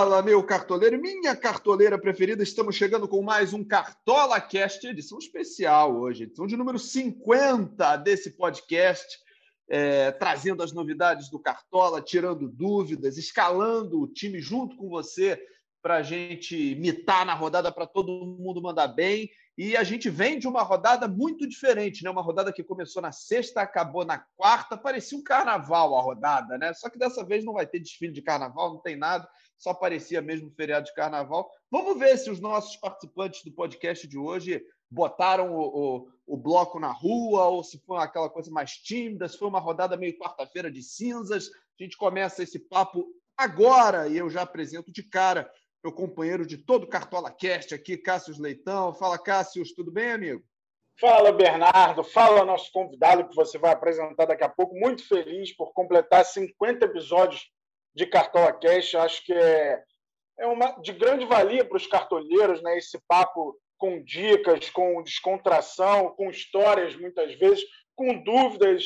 Fala, meu cartoleiro, minha cartoleira preferida. Estamos chegando com mais um Cartola Cast, edição especial hoje, edição de número 50 desse podcast, é, trazendo as novidades do Cartola, tirando dúvidas, escalando o time junto com você para a gente mitar na rodada para todo mundo mandar bem. E a gente vem de uma rodada muito diferente, né? Uma rodada que começou na sexta, acabou na quarta, parecia um carnaval a rodada, né? Só que dessa vez não vai ter desfile de carnaval, não tem nada só parecia mesmo feriado de carnaval. Vamos ver se os nossos participantes do podcast de hoje botaram o, o, o bloco na rua ou se foi aquela coisa mais tímida, se foi uma rodada meio quarta-feira de cinzas. A gente começa esse papo agora e eu já apresento de cara meu companheiro de todo o Cartola Cast aqui, Cássio Leitão. Fala, Cássio, tudo bem, amigo? Fala, Bernardo. Fala, nosso convidado que você vai apresentar daqui a pouco. Muito feliz por completar 50 episódios de Cartola Cash. Acho que é, é uma, de grande valia para os cartoleiros, né? esse papo com dicas, com descontração, com histórias, muitas vezes, com dúvidas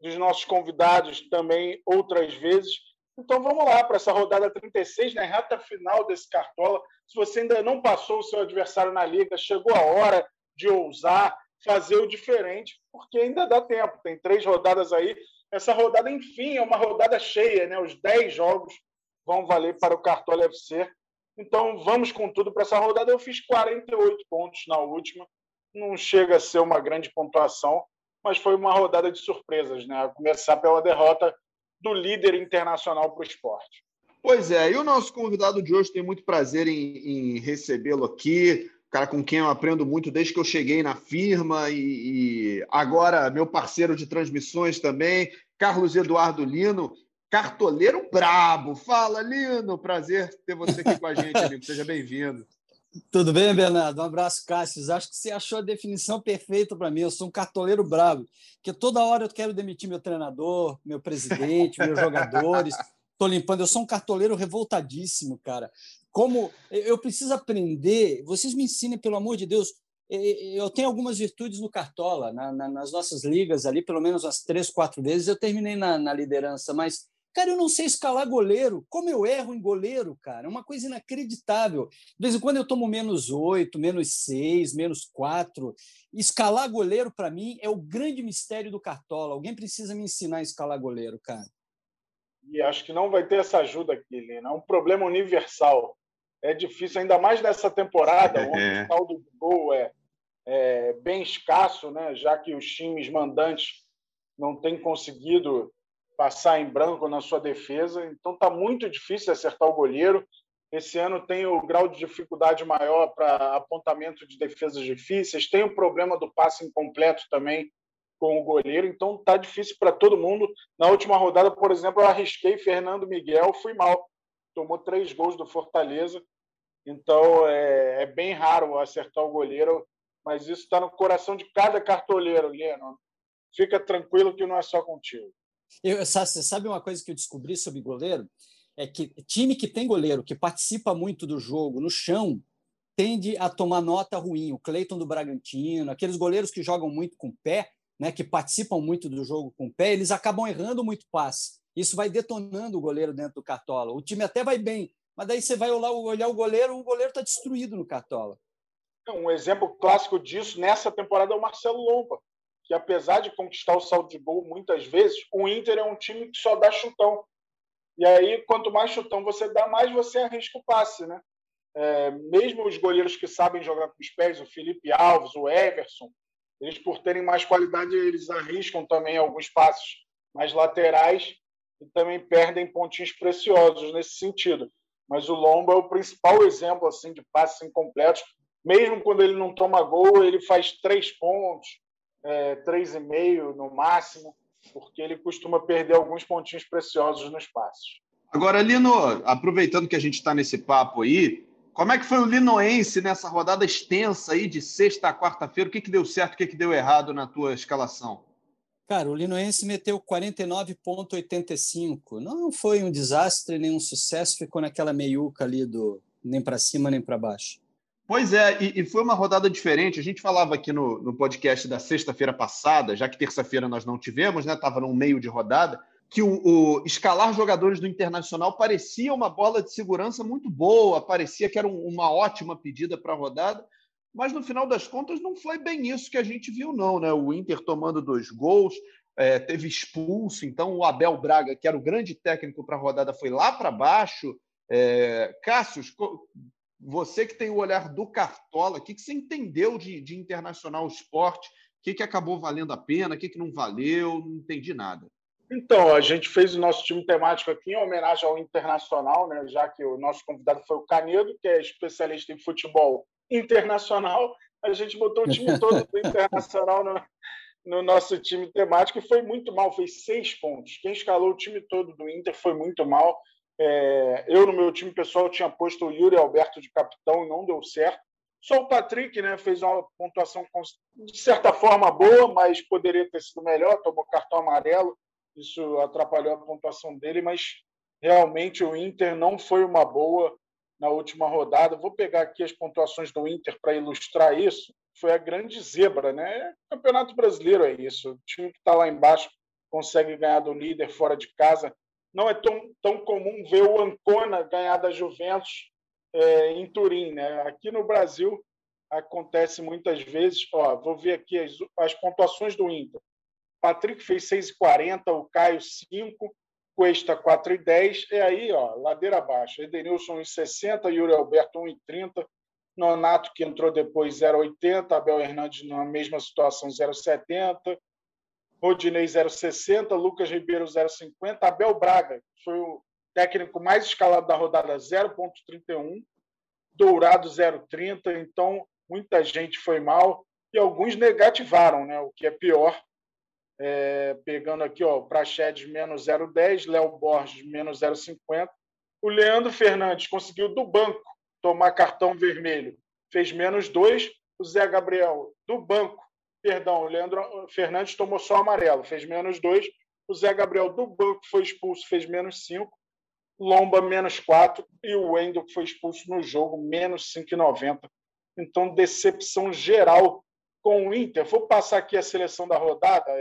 dos nossos convidados também, outras vezes. Então vamos lá para essa rodada 36, na né? reta final desse Cartola. Se você ainda não passou o seu adversário na liga, chegou a hora de ousar, fazer o diferente, porque ainda dá tempo. Tem três rodadas aí essa rodada, enfim, é uma rodada cheia, né? Os 10 jogos vão valer para o Cartola FC. Então, vamos com tudo para essa rodada. Eu fiz 48 pontos na última. Não chega a ser uma grande pontuação, mas foi uma rodada de surpresas, né? A começar pela derrota do líder internacional para o esporte. Pois é, e o nosso convidado de hoje tem muito prazer em, em recebê-lo aqui cara com quem eu aprendo muito desde que eu cheguei na firma e, e, agora meu parceiro de transmissões também, Carlos Eduardo Lino, cartoleiro brabo. Fala, Lino, prazer ter você aqui com a gente, amigo. Seja bem-vindo. Tudo bem, Bernardo? Um abraço, Cássio. Acho que você achou a definição perfeita para mim. Eu sou um cartoleiro brabo, porque toda hora eu quero demitir meu treinador, meu presidente, meus jogadores. Estou limpando. Eu sou um cartoleiro revoltadíssimo, cara como eu preciso aprender. Vocês me ensinem, pelo amor de Deus. Eu tenho algumas virtudes no Cartola, na, na, nas nossas ligas ali, pelo menos umas três, quatro vezes. Eu terminei na, na liderança, mas Cara, eu não sei escalar goleiro. Como eu erro em goleiro, cara? É uma coisa inacreditável. De vez em quando eu tomo menos oito, menos seis, menos quatro. Escalar goleiro, para mim, é o grande mistério do Cartola. Alguém precisa me ensinar a escalar goleiro, cara. E acho que não vai ter essa ajuda aqui, Lina. É um problema universal é difícil, ainda mais nessa temporada, onde é. o saldo de gol é, é, bem escasso, né? já que os times mandantes não têm conseguido passar em branco na sua defesa. Então está muito difícil acertar o goleiro. Esse ano tem o grau de dificuldade maior para apontamento de defesas difíceis, tem o problema do passe incompleto também com o goleiro, então está difícil para todo mundo. Na última rodada, por exemplo, eu arrisquei Fernando Miguel, fui mal. Tomou três gols do Fortaleza então é, é bem raro acertar o goleiro, mas isso está no coração de cada cartoleiro, Leno. Fica tranquilo que não é só contigo. Eu, você sabe uma coisa que eu descobri sobre goleiro? É que time que tem goleiro, que participa muito do jogo no chão, tende a tomar nota ruim. O Cleiton do Bragantino, aqueles goleiros que jogam muito com o pé, né, que participam muito do jogo com o pé, eles acabam errando muito passe. Isso vai detonando o goleiro dentro do cartola. O time até vai bem, mas daí você vai olhar, o goleiro, o goleiro está destruído no Cartola. Um exemplo clássico disso nessa temporada é o Marcelo Lomba, que apesar de conquistar o saldo de gol muitas vezes, o Inter é um time que só dá chutão. E aí, quanto mais chutão você dá, mais você arrisca o passe, né? É, mesmo os goleiros que sabem jogar com os pés, o Felipe Alves, o Everson, eles por terem mais qualidade, eles arriscam também alguns passos mais laterais e também perdem pontinhos preciosos nesse sentido mas o Lomba é o principal exemplo assim de passes incompletos. Mesmo quando ele não toma gol, ele faz três pontos, é, três e meio no máximo, porque ele costuma perder alguns pontinhos preciosos nos passes. Agora, Lino, aproveitando que a gente está nesse papo aí, Como é que foi o Linoense nessa rodada extensa aí de sexta a quarta-feira? O que, que deu certo, o que, que deu errado na tua escalação? Cara, o Linoense meteu 49,85. Não foi um desastre, nem um sucesso, ficou naquela meiuca ali do nem para cima nem para baixo. Pois é, e, e, foi uma rodada diferente. A gente falava aqui no, no podcast da sexta-feira passada, já que terça-feira nós não tivemos, né? Estava no meio de rodada, que o, o, escalar jogadores do Internacional parecia uma bola de segurança muito boa, parecia que era um, uma ótima pedida para a rodada, mas no final das contas não foi bem isso que a gente viu, não, né? O Inter tomando dois gols, é, teve expulso, então o Abel Braga, que era o grande técnico para a rodada, foi lá para baixo. É, Cássius, você que tem o olhar do Cartola, o que, que você entendeu de, de internacional esporte? O que, que acabou valendo a pena? O que, que não valeu? Não entendi nada. Então, a gente fez o nosso time temático aqui em homenagem ao Internacional, né? já que o nosso convidado foi o Canedo, que é especialista em futebol internacional, a gente botou o time todo do Internacional no, no, nosso time temático e foi muito mal, fez seis pontos. Quem escalou o time todo do Inter foi muito mal. É, eu, no meu time pessoal, tinha posto o Yuri Alberto de capitão e não deu certo. Só o Patrick né, fez uma pontuação de certa forma boa, mas poderia ter sido melhor, tomou cartão amarelo, isso atrapalhou a pontuação dele, mas realmente o Inter não foi uma boa na última rodada. Vou pegar aqui as pontuações do Inter para ilustrar isso. Foi a grande zebra, né? Campeonato brasileiro é isso. O time que está lá embaixo consegue ganhar do líder fora de casa. Não é tão, tão comum ver o Ancona ganhar da Juventus é, em Turim, né? Aqui no Brasil acontece muitas vezes. Ó, vou ver aqui as, as pontuações do Inter. Patrick fez 6,40, o Caio 5, Cuesta 4,10. É aí, ó, ladeira abaixo. Edenilson 1,60, Yuri Alberto 1,30. Nonato, que entrou depois, 0,80. Abel Hernandes, na mesma situação, 0,70. Rodinei, 0,60. Lucas Ribeiro, 0,50. Abel Braga, foi o técnico mais escalado da rodada, 0,31. Dourado, 0,30. Então, muita gente foi mal e alguns negativaram, né? o que é pior, é, pegando aqui, ó, Praxedes menos 0,10, Léo Borges menos 0,50. O Leandro Fernandes conseguiu do banco tomar cartão vermelho, fez menos 2. O Zé Gabriel do banco, perdão, o Leandro Fernandes tomou só amarelo, fez menos 2. O Zé Gabriel do banco foi expulso, fez menos 5. Lomba, menos 4. E o Wendel, que foi expulso no jogo, menos 5,90. Então, decepção geral com o Inter. Vou passar aqui a seleção da rodada,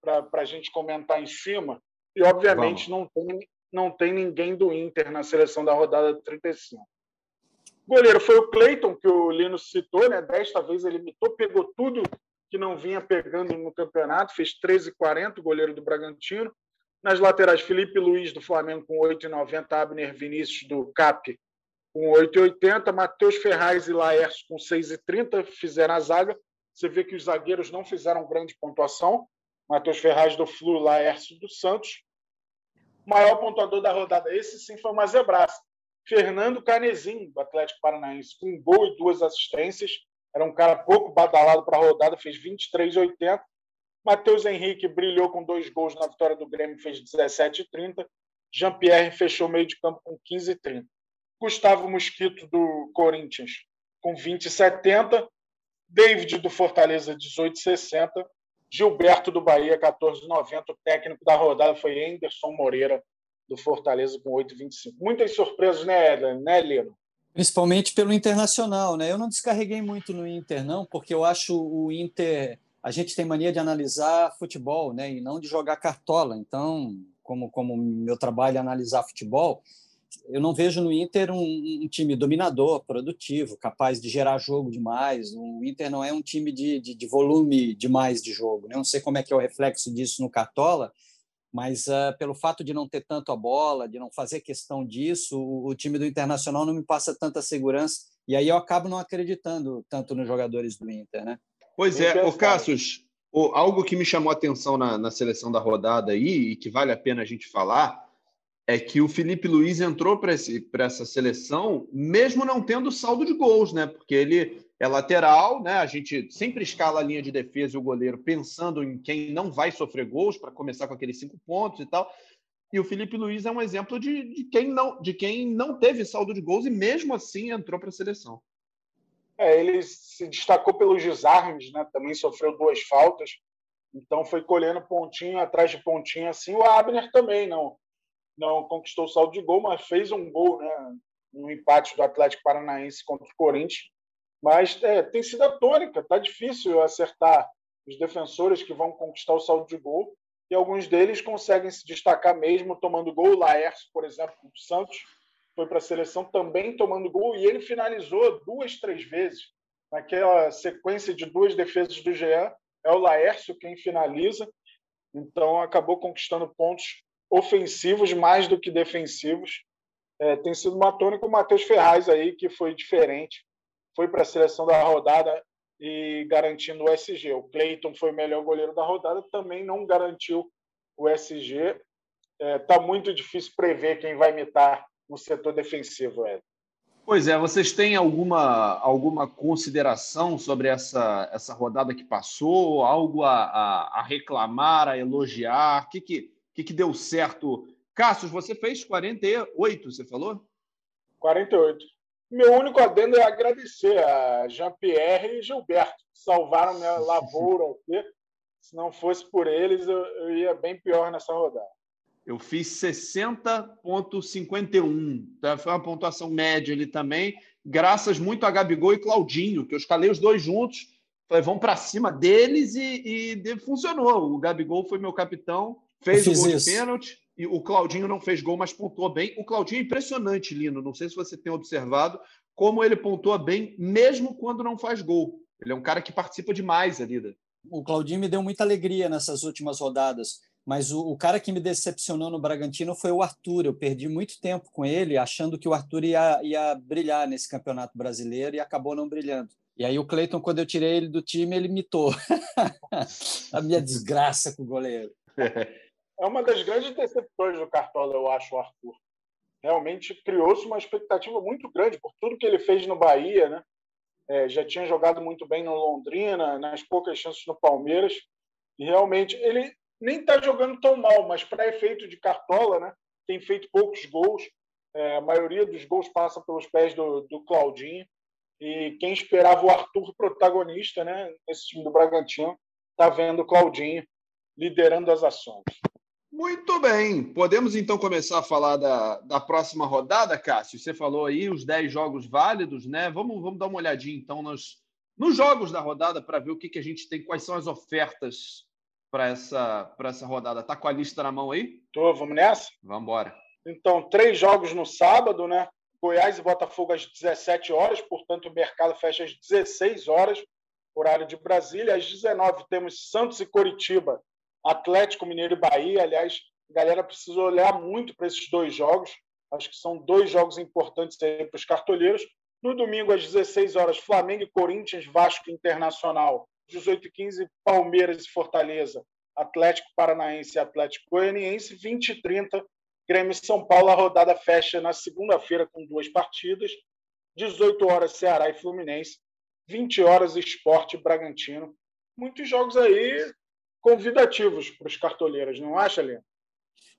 para a gente comentar em cima. E, obviamente, não tem, não tem ninguém do Inter na seleção da rodada 35. O goleiro foi o Cleiton, que o Lino citou, né? Desta vez ele imitou, pegou tudo que não vinha pegando no campeonato, fez 13,40, o goleiro do Bragantino. Nas laterais, Felipe Luiz, do Flamengo, com 8,90, Abner Vinícius, do CAP, com 8,80, Matheus Ferraz e Laércio, com 6,30, fizeram a zaga. Você vê que os zagueiros não fizeram grande pontuação. Matheus Ferraz do Flu, Laércio do Santos. O maior pontuador da rodada, esse sim foi uma zebraça. Fernando Canezinho, do Atlético Paranaense, com um gol e duas assistências. Era um cara pouco badalado para a rodada, fez 23,80. Matheus Henrique brilhou com dois gols na vitória do Grêmio, fez 17,30. Jean-Pierre fechou meio de campo com 15,30. Gustavo Mosquito, do Corinthians, com 20,70. David do Fortaleza 18,60. Gilberto do Bahia 14,90. O técnico da rodada foi Anderson Moreira do Fortaleza com 8,25. Muitas surpresas, né, né, Lino? Principalmente pelo Internacional, né? Eu não descarreguei muito no Inter, não, porque eu acho o Inter. A gente tem mania de analisar futebol, né? E não de jogar cartola. Então, como, como meu trabalho é analisar futebol, eu não vejo no Inter um, um, time dominador, produtivo, capaz de gerar jogo demais. O Inter não é um time de, de, de volume demais de jogo. Né? Eu não sei como é que é o reflexo disso no Cartola, mas uh, pelo fato de não ter tanto a bola, de não fazer questão disso, o, o, time do Internacional não me passa tanta segurança. E aí eu acabo não acreditando tanto nos jogadores do Inter, né? Pois é, o Cassius, algo que me chamou a atenção na, na seleção da rodada aí, e que vale a pena a gente falar, é que o Felipe Luiz entrou para essa seleção, mesmo não tendo saldo de gols, né? Porque ele é lateral, né? A gente sempre escala a linha de defesa e o goleiro pensando em quem não vai sofrer gols para começar com aqueles cinco pontos e tal. E o Felipe Luiz é um exemplo de, de, quem, não, de quem não teve saldo de gols e mesmo assim entrou para a seleção. É, ele se destacou pelos desarmes, né? também sofreu duas faltas, então foi colhendo pontinho atrás de pontinho assim. O Abner também não, não conquistou saldo de gol, mas fez um gol né? no empate do Atlético Paranaense contra o Corinthians. Mas é, tem sido a tônica, tá difícil acertar os defensores que vão conquistar o saldo de gol e alguns deles conseguem se destacar mesmo tomando gol. O Laércio, por exemplo, do Santos, foi para a seleção também tomando gol e ele finalizou duas, três vezes. Naquela sequência de duas defesas do Jean, é o Laércio quem finaliza, então acabou conquistando pontos ofensivos mais do que defensivos. É, tem sido uma tônica o Matheus Ferraz aí, que foi diferente, foi para a seleção da rodada e garantindo o SG. O Cleiton foi o melhor goleiro da rodada, também não garantiu o SG. Está é, tá muito difícil prever quem vai imitar no setor defensivo, Ed. Pois é, vocês têm alguma, alguma consideração sobre essa, essa rodada que passou? Algo a, a, a reclamar, a elogiar? O que, que, que, que deu certo? Cassius, você fez 48, você falou? 48. Meu único adendo é agradecer a Jean-Pierre e Gilberto, que salvaram minha lavoura aqui. Se não fosse por eles, eu, eu ia bem pior nessa rodada. Eu fiz 60,51. Tá? Foi uma pontuação média ali também, graças muito a Gabigol e Claudinho, que eu escalei os dois juntos. Falei, vão para cima deles e, e, funcionou. O Gabigol foi meu capitão, fez o gol isso. de pênalti e o Claudinho não fez gol, mas pontuou bem. O Claudinho é impressionante, Lino. Não sei se você tem observado como ele pontua bem, mesmo quando não faz gol. Ele é um cara que participa demais ali. Da... O Claudinho me deu muita alegria nessas últimas rodadas. Mas o, o, cara que me decepcionou no Bragantino foi o Arthur. Eu perdi muito tempo com ele, achando que o Arthur ia, ia brilhar nesse campeonato brasileiro e acabou não brilhando. E aí o Cleiton, quando eu tirei ele do time, ele mitou. a minha desgraça com o goleiro. É uma das grandes decepções do Cartola, eu acho, o Arthur. Realmente criou-se uma expectativa muito grande por tudo que ele fez no Bahia, né? É, já tinha jogado muito bem no Londrina, nas poucas chances no Palmeiras. E realmente ele nem está jogando tão mal, mas para efeito de Cartola, né? Tem feito poucos gols. É, a maioria dos gols passa pelos pés do, do Claudinho. E quem esperava o Arthur protagonista, né? Nesse time do Bragantino, está vendo o Claudinho liderando as ações. Muito bem. Podemos então começar a falar da, da próxima rodada, Cássio? Você falou aí os 10 jogos válidos, né? Vamos, vamos dar uma olhadinha então nos, nos jogos da rodada para ver o que, que a gente tem, quais são as ofertas para essa, essa rodada. Tá com a lista na mão aí? Tô, vamos nessa? Vamos embora. Então, três jogos no sábado, né? Goiás e Botafogo às 17 horas, portanto, o mercado fecha às 16 horas, horário de Brasília. Às 19 temos Santos e Coritiba Atlético Mineiro e Bahia. Aliás, a galera precisa olhar muito para esses dois jogos. Acho que são dois jogos importantes para os cartoleiros. No domingo, às 16 horas, Flamengo e Corinthians, Vasco Internacional. 18 e 15, Palmeiras e Fortaleza. Atlético Paranaense e Atlético Goianiense. 20 e 30, Grêmio e São Paulo. A rodada fecha na segunda-feira com duas partidas. 18 horas, Ceará e Fluminense. 20 horas, Esporte Bragantino. Muitos jogos aí convidativos para os cartoleiros, não acha, Leandro?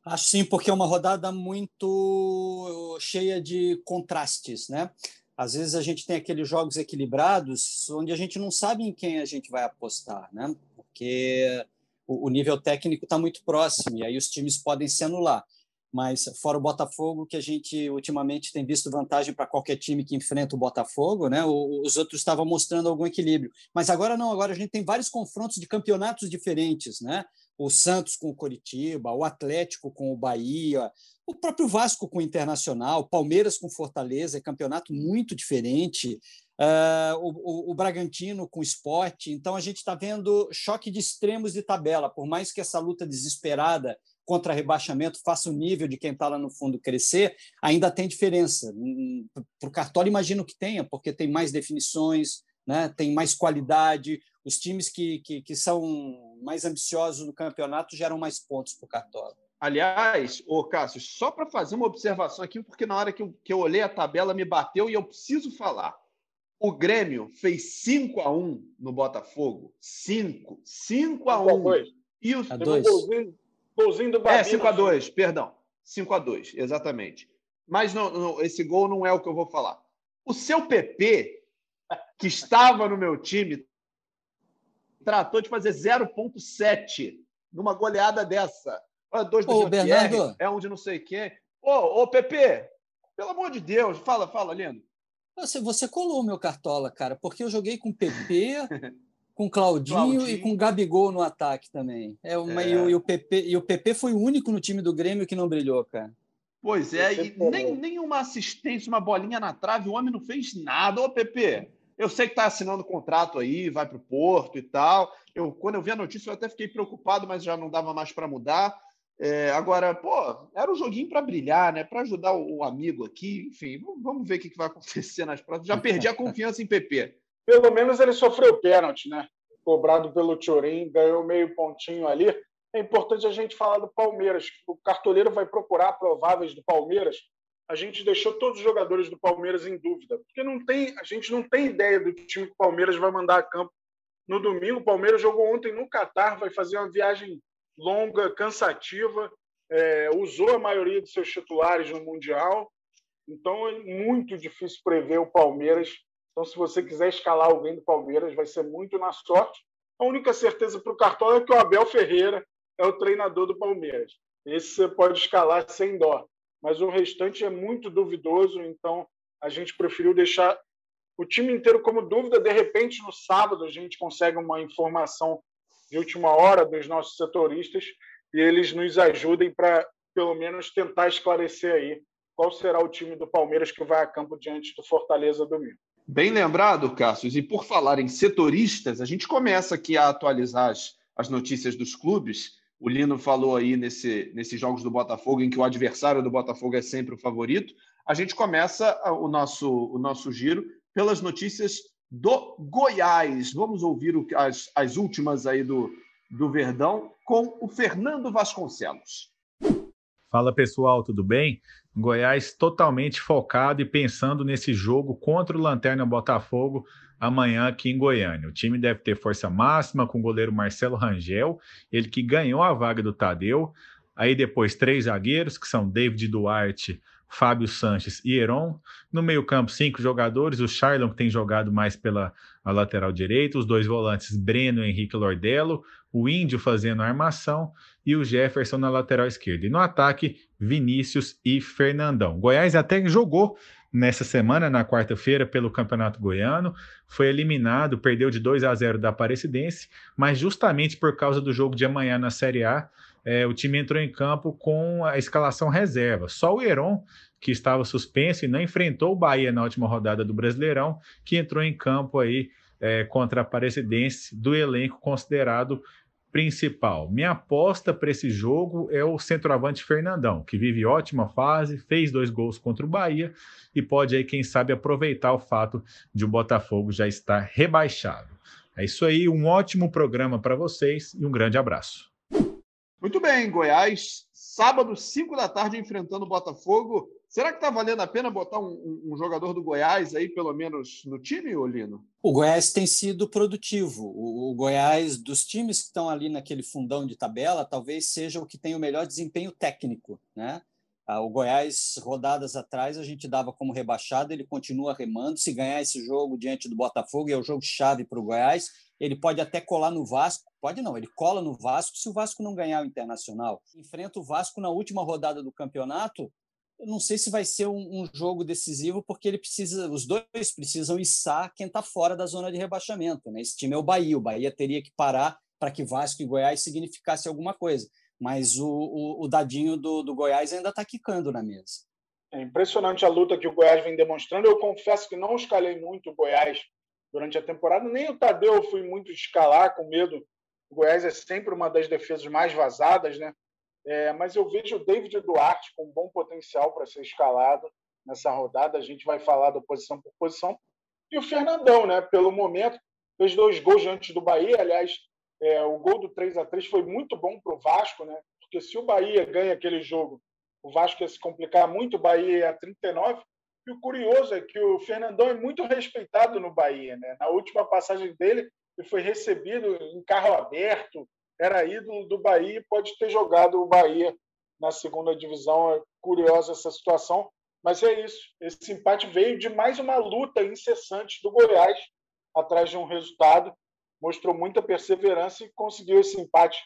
Acho sim, porque é uma rodada muito cheia de contrastes, né? Às vezes a gente tem aqueles jogos equilibrados onde a gente não sabe em quem a gente vai apostar, né? Porque o nível técnico está muito próximo e aí os times podem se anular mas fora o Botafogo, que a gente ultimamente tem visto vantagem para qualquer time que enfrenta o Botafogo, né? Os outros estavam mostrando algum equilíbrio. Mas agora não, agora a gente tem vários confrontos de campeonatos diferentes, né? O Santos com o Coritiba, o Atlético com o Bahia, o próprio Vasco com o Internacional, Palmeiras com Fortaleza, é campeonato muito diferente. Uh, o, o, Bragantino com o esporte. Então, a gente está vendo choque de extremos de tabela, por mais que essa luta desesperada contra rebaixamento faça o nível de quem está lá no fundo crescer, ainda tem diferença. Para o Cartola, imagino que tenha, porque tem mais definições, né? tem mais qualidade. Os times que, que, que são mais ambiciosos no campeonato geram mais pontos para o Cartola. Aliás, ô Cássio, só para fazer uma observação aqui, porque na hora que eu, que eu olhei a tabela me bateu e eu preciso falar. O Grêmio fez 5 a 1 no Botafogo. 5. 5 a 1. E os, a dois. Golzinho, do Babino. É, 5x2, perdão. 5 a 2 exatamente. Mas não, não, esse gol não é o que eu vou falar. O seu PP, que estava no meu time, tratou de fazer 0,7 numa goleada dessa. Dois do Ô, Bernardo. é um de não sei quem. Ô, ô, PP, pelo amor de Deus, fala, fala, Lindo. Você, você colou o meu cartola, cara, porque eu joguei com PP, com Claudinho, Claudinho, e com Gabigol no ataque também. É, uma, é. E, o, e, o PP, e o PP foi o único no time do Grêmio que não brilhou, cara. Pois é, e nem, nem uma assistência, uma bolinha na trave, o homem não fez nada. Ô, PP, eu sei que está assinando contrato aí, vai para o Porto e tal. Eu, quando eu vi a notícia, eu até fiquei preocupado, mas já não dava mais para mudar. É, agora, pô, era um joguinho para brilhar, né? Para ajudar o, o, amigo aqui. Enfim, vamos ver o que, que vai acontecer nas próximas. Já perdi a confiança em PP. Pelo menos ele sofreu pênalti, né? Cobrado pelo Turim, ganhou meio pontinho ali é importante a gente falar do Palmeiras. O cartoleiro vai procurar prováveis do Palmeiras. A gente deixou todos os jogadores do Palmeiras em dúvida, porque não tem, a gente não tem ideia do time que o Palmeiras vai mandar a campo no domingo. O Palmeiras jogou ontem no Catar, vai fazer uma viagem longa, cansativa, é, usou a maioria de seus titulares no Mundial. Então é muito difícil prever o Palmeiras. Então, se você quiser escalar alguém do Palmeiras, vai ser muito na sorte. A única certeza para o Cartola é que o Abel Ferreira é o treinador do Palmeiras. Esse você pode escalar sem dó. Mas o restante é muito duvidoso, então a gente preferiu deixar o time inteiro como dúvida. De repente, no sábado, a gente consegue uma informação de última hora dos nossos setoristas e eles nos ajudem para, pelo menos, tentar esclarecer aí qual será o time do Palmeiras que vai a campo diante do Fortaleza domingo. Bem lembrado, Cássio. E por falar em setoristas, a gente começa aqui a atualizar as, as notícias dos clubes. O Lino falou aí nesse, nesses jogos do Botafogo, em que o adversário do Botafogo é sempre o favorito. A gente começa o nosso, o nosso giro pelas notícias do Goiás. Vamos ouvir o, as, as últimas aí do, do Verdão com o Fernando Vasconcelos. Fala pessoal, tudo bem? Goiás totalmente focado e pensando nesse jogo contra o Lanterna Botafogo amanhã aqui em Goiânia. O time deve ter força máxima com o goleiro Marcelo Rangel, ele que ganhou a vaga do Tadeu. Aí depois três zagueiros, que são David Duarte, Fábio Sanches e Heron. No meio-campo, cinco jogadores: o Charlon, que tem jogado mais pela lateral direita, os dois volantes, Breno e Henrique Lordello, o Índio fazendo a armação e o Jefferson na lateral esquerda. E no ataque, Vinícius e Fernandão. Goiás até jogou nessa semana, na quarta-feira, pelo Campeonato Goiano. Foi eliminado, perdeu de 2 a 0 da Aparecidense, mas justamente por causa do jogo de amanhã na Série A, é, o time entrou em campo com a escalação reserva. Só o Heron, que estava suspenso e não enfrentou o Bahia na última rodada do Brasileirão, que entrou em campo aí é, contra a Aparecidense do elenco considerado principal. Minha aposta para esse jogo é o centroavante Fernandão, que vive ótima fase, fez dois gols contra o Bahia e pode aí, quem sabe, aproveitar o fato de o Botafogo já estar rebaixado. É isso aí, um ótimo programa para vocês e um grande abraço. Muito bem, Goiás, sábado, 5 da tarde, enfrentando o Botafogo. Será que está valendo a pena botar um, um, jogador do Goiás aí, pelo menos, no time, Olino? O Goiás tem sido produtivo. O, o, Goiás, dos times que estão ali naquele fundão de tabela, talvez seja o que tem o melhor desempenho técnico. Né? Ah, o Goiás, rodadas atrás, a gente dava como rebaixado, ele continua remando. Se ganhar esse jogo diante do Botafogo, é o jogo chave para o Goiás. Ele pode até colar no Vasco, pode não, ele cola no Vasco se o Vasco não ganhar o Internacional. Enfrenta o Vasco na última rodada do campeonato, eu não sei se vai ser um, um, jogo decisivo, porque ele precisa, os dois precisam içar quem está fora da zona de rebaixamento. Né? Esse time é o Bahia. O Bahia teria que parar para que Vasco e Goiás significasse alguma coisa. Mas o, o, o dadinho do, do Goiás ainda está quicando na mesa. É impressionante a luta que o Goiás vem demonstrando. Eu confesso que não escalei muito o Goiás durante a temporada, nem o Tadeu eu fui muito escalar, com medo. O Goiás é sempre uma das defesas mais vazadas, né? É, mas eu vejo o David Duarte com bom potencial para ser escalado nessa rodada. A gente vai falar da posição por posição. E o Fernandão, né? Pelo momento, fez dois gols diante do Bahia. Aliás, é, o gol do 3 a 3 foi muito bom para o Vasco, né? Porque se o Bahia ganha aquele jogo, o Vasco ia se complicar muito. O Bahia ia a 39. E o curioso é que o Fernandão é muito respeitado no Bahia, né? Na última passagem dele, ele foi recebido em carro aberto, era ídolo do Bahia e pode ter jogado o Bahia na segunda divisão. É curiosa essa situação, mas é isso. Esse empate veio de mais uma luta incessante do Goiás atrás de um resultado. Mostrou muita perseverança e conseguiu esse empate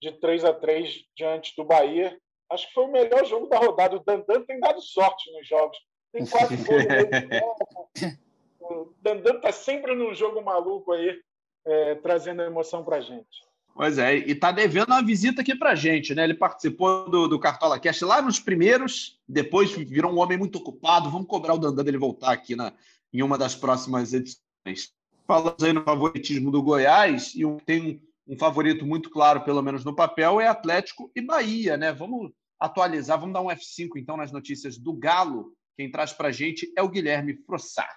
de 3 a 3 diante do Bahia. Acho que foi o melhor jogo da rodada. O Dandan tem dado sorte nos jogos. Tem quatro gols. o Dandan está sempre num jogo maluco aí, é, trazendo emoção para a gente. Pois é, e está devendo uma visita aqui para a gente, né? Ele participou do, do Cartola Cast lá nos primeiros, depois virou um homem muito ocupado. Vamos cobrar o Dandan dele voltar aqui na, em uma das próximas edições. Falamos aí no favoritismo do Goiás, e tem um, favorito muito claro, pelo menos no papel, é Atlético e Bahia, né? Vamos atualizar, vamos dar um F5 então nas notícias do Galo. Quem traz para a gente é o Guilherme Frossar.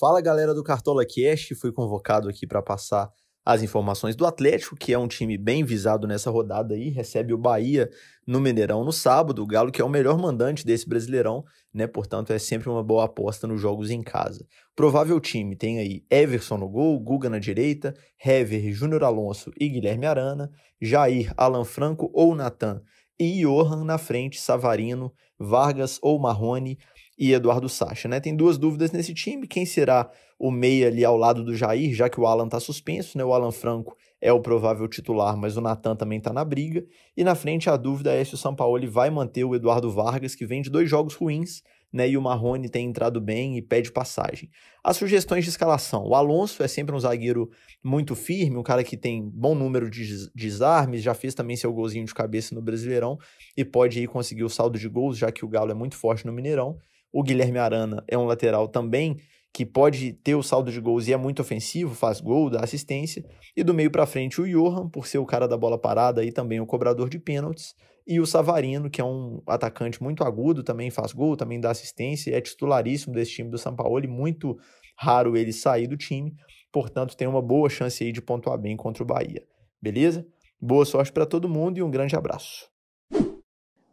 Fala galera do Cartola Cast, fui convocado aqui para passar as informações do Atlético, que é um time bem visado nessa rodada aí, recebe o Bahia no Mineirão no sábado, o Galo que é o melhor mandante desse Brasileirão, né? Portanto, é sempre uma boa aposta nos jogos em casa. Provável time tem aí Everson no gol, Guga na direita, Hever, Júnior Alonso e Guilherme Arana, Jair, Alan Franco ou Natan e Johan na frente, Savarino, Vargas ou Marrone e Eduardo Sacha, né? Tem duas dúvidas nesse time, quem será o meia ali ao lado do Jair, já que o Alan tá suspenso, né? O Alan Franco é o provável titular, mas o Natan também tá na briga. E na frente a dúvida é se o Sampaoli vai manter o Eduardo Vargas, que vem de dois jogos ruins, né? E o Marrone tem entrado bem e pede passagem. As sugestões de escalação. O Alonso é sempre um zagueiro muito firme, um cara que tem bom número de desarmes, já fez também seu golzinho de cabeça no Brasileirão e pode aí conseguir o saldo de gols, já que o Galo é muito forte no Mineirão. O Guilherme Arana é um lateral também que pode ter o saldo de gols e é muito ofensivo, faz gol, dá assistência. E do meio para frente o Johan, por ser o cara da bola parada e também o cobrador de pênaltis. E o Savarino, que é um atacante muito agudo, também faz gol, também dá assistência, é titularíssimo desse time do São Paulo e muito raro ele sair do time. Portanto, tem uma boa chance aí de pontuar bem contra o Bahia. Beleza? Boa sorte para todo mundo e um grande abraço.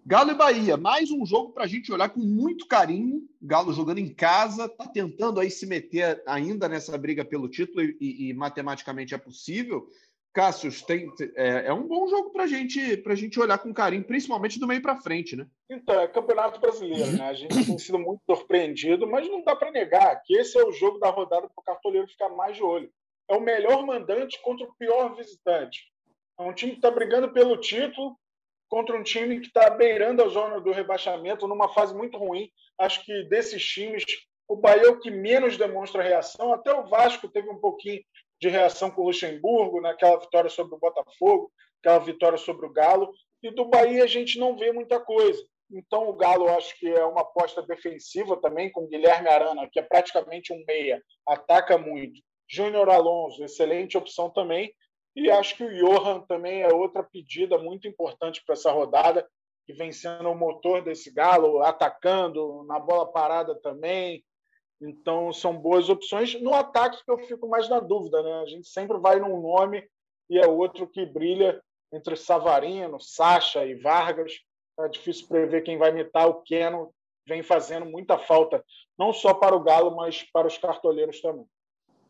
Galo e Bahia, mais um jogo para a gente olhar com muito carinho. Galo jogando em casa, está tentando aí se meter ainda nessa briga pelo título e, e, e matematicamente é possível. Cássius, tem, é, é um bom jogo para gente, a gente olhar com carinho, principalmente do meio para frente, né? Então, é Campeonato Brasileiro, né? A gente tem sido muito surpreendido, mas não dá para negar que esse é o jogo da rodada para o cartoleiro ficar mais de olho. É o melhor mandante contra o pior visitante. É um time que está brigando pelo título, contra um time que está beirando a zona do rebaixamento, numa fase muito ruim. Acho que desses times, o Bahia é o que menos demonstra reação. Até o Vasco teve um pouquinho de reação com o Luxemburgo, naquela vitória sobre o Botafogo, aquela vitória sobre o Galo. E do Bahia a gente não vê muita coisa. Então o Galo acho que é uma aposta defensiva também, com Guilherme Arana, que é praticamente um meia, ataca muito. Júnior Alonso, excelente opção também. E acho que o Johan também é outra pedida muito importante para essa rodada, que vem sendo o motor desse Galo, atacando, na bola parada também. Então, são boas opções. No ataque, que eu fico mais na dúvida, né? A gente sempre vai num nome e é outro que brilha entre Savarino, Sacha e Vargas. É difícil prever quem vai imitar. O Keno vem fazendo muita falta, não só para o Galo, mas para os cartoleiros também.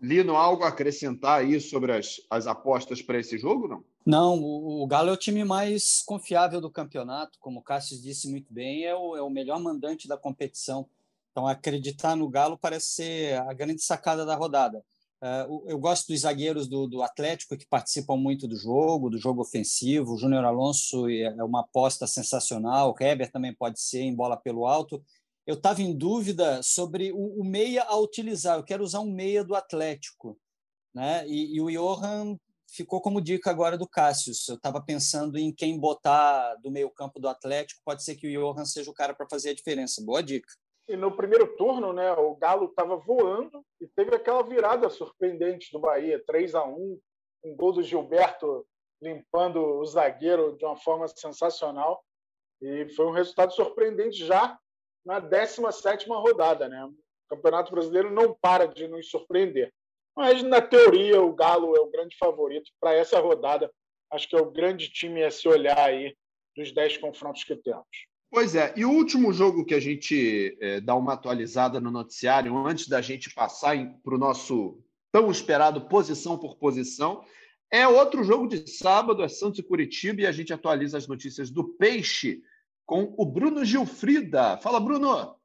Lino, algo a acrescentar aí sobre as, as apostas para esse jogo, não? Não, o, o, Galo é o time mais confiável do campeonato, como o Cássio disse muito bem, é o, é o melhor mandante da competição. Então, acreditar no Galo parece ser a grande sacada da rodada. Uh, eu gosto dos zagueiros do, do, Atlético que participam muito do jogo, do jogo ofensivo. O Júnior Alonso é, é uma aposta sensacional. O Heber também pode ser em bola pelo alto eu estava em dúvida sobre o, o, meia a utilizar. Eu quero usar um meia do Atlético, né? E, e o Johan ficou como dica agora do Cássio. Eu estava pensando em quem botar do meio campo do Atlético. Pode ser que o Johan seja o cara para fazer a diferença. Boa dica. E no primeiro turno, né, o Galo estava voando e teve aquela virada surpreendente do Bahia, 3 a 1 um gol do Gilberto limpando o zagueiro de uma forma sensacional. E foi um resultado surpreendente já na 17 rodada. Né? O Campeonato Brasileiro não para de nos surpreender. Mas, na teoria, o Galo é o grande favorito para essa rodada. Acho que é o grande time a se olhar aí dos 10 confrontos que temos. Pois é, e o último jogo que a gente é, dá uma atualizada no noticiário, antes da gente passar para o nosso tão esperado posição por posição, É outro jogo de sábado, é Santos e Curitiba, e a gente atualiza as notícias do Peixe com o Bruno Gilfrida. Fala, Bruno!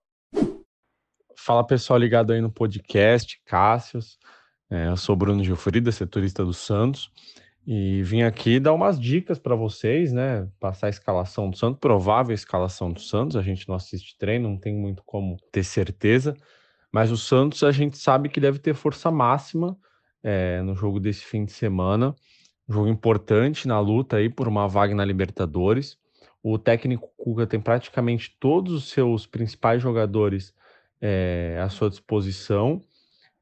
Fala pessoal ligado aí no podcast, Cássius. É, eu sou Bruno Gilfrida, setorista do Santos, e vim aqui dar umas dicas para vocês, né? Passar a escalação do Santos, provável escalação do Santos. A gente não assiste treino, não tem muito como ter certeza, mas o Santos a gente sabe que deve ter força máxima é, no jogo desse fim de semana. Um jogo importante na luta aí por uma vaga na Libertadores. O técnico Cuca tem praticamente todos os seus principais jogadores é, à sua disposição,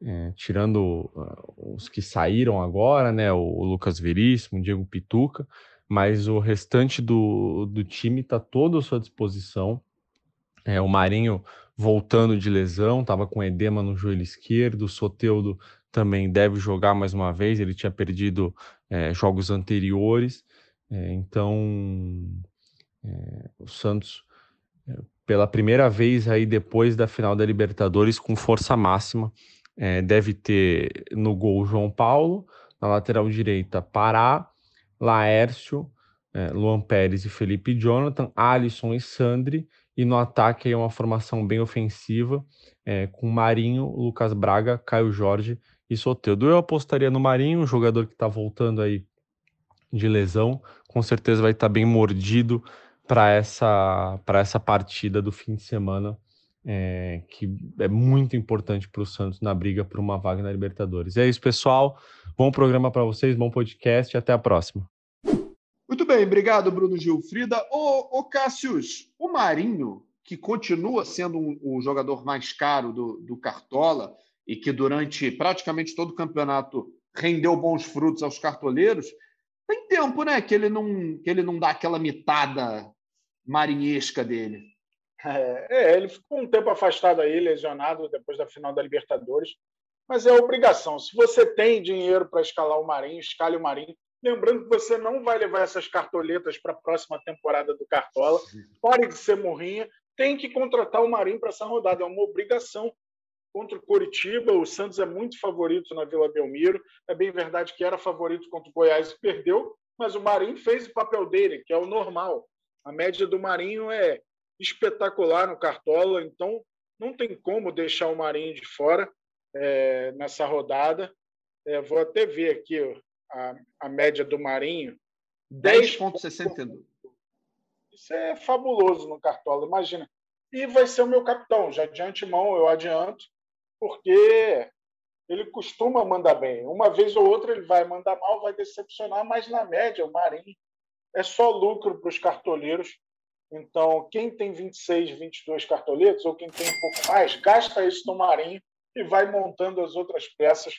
é, tirando uh, os que saíram agora, né? O, o, Lucas Veríssimo, o Diego Pituca, mas o restante do, do time está todo à sua disposição. É, o Marinho voltando de lesão, estava com edema no joelho esquerdo, o Soteudo também deve jogar mais uma vez, ele tinha perdido é, jogos anteriores, é, então é, o Santos é, pela primeira vez aí depois da final da Libertadores com força máxima, é, deve ter no gol João Paulo, na lateral direita Pará, Laércio, é, Luan Pérez e Felipe Jonathan, Alisson e Sandri, e no ataque é uma formação bem ofensiva, é, com Marinho, Lucas Braga, Caio Jorge e Soteldo. Eu apostaria no Marinho, um jogador que está voltando aí de lesão, com certeza vai estar tá bem mordido para essa, essa partida do fim de semana, é, que é muito importante para o Santos na briga por uma vaga na Libertadores. É isso, pessoal. Bom programa para vocês, bom podcast e até a próxima. Muito bem, obrigado, Bruno Gilfrida. Ô, ô Cássius, o Marinho, que continua sendo um, o jogador mais caro do, do Cartola, e que durante praticamente todo o campeonato rendeu bons frutos aos cartoleiros, tem tempo, né, que ele não que ele não dá aquela mitada marinhesca dele. É, é, ele ficou um tempo afastado aí, lesionado depois da final da Libertadores, mas é obrigação. Se você tem dinheiro para escalar o Marinho, escale o Marinho. Lembrando que você não vai levar essas cartoletas para a próxima temporada do Cartola. Pare de ser morrinha. Tem que contratar o Marinho para essa rodada. É uma obrigação contra o Coritiba. O Santos é muito favorito na Vila Belmiro. É bem verdade que era favorito contra o Goiás e perdeu, mas o Marinho fez o papel dele, que é o normal. A média do Marinho é espetacular no Cartola, então não tem como deixar o Marinho de fora é, nessa rodada. É, vou até ver aqui a, a média do Marinho. 10,62. Isso é fabuloso no Cartola, imagina. E vai ser o meu capitão, já de antemão eu adianto porque ele costuma mandar bem. Uma vez ou outra ele vai mandar mal, vai decepcionar, mas na média o Marinho é só lucro para os cartoleiros. Então, quem tem 26, 22 cartoletos, ou quem tem um pouco mais, gasta isso no Marinho e vai montando as outras peças.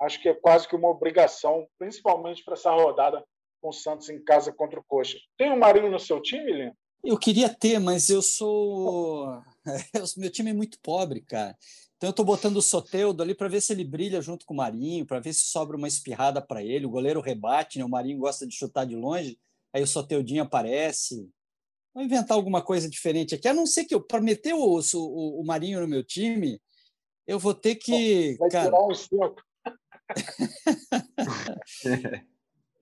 Acho que é quase que uma obrigação, principalmente para essa rodada com o Santos em casa contra o Coxa. Tem o um Marinho no seu time, Lino? Eu queria ter, mas eu sou. meu time é muito pobre, cara. Então eu estou botando o Soteudo ali para ver se ele brilha junto com o Marinho, para ver se sobra uma espirrada para ele. O goleiro rebate, né? o Marinho gosta de chutar de longe, aí o Soteudinho aparece. Vou inventar alguma coisa diferente aqui, a não ser que eu, para meter o, o, o, Marinho no meu time, eu vou ter que. Vai cara, tirar um soco.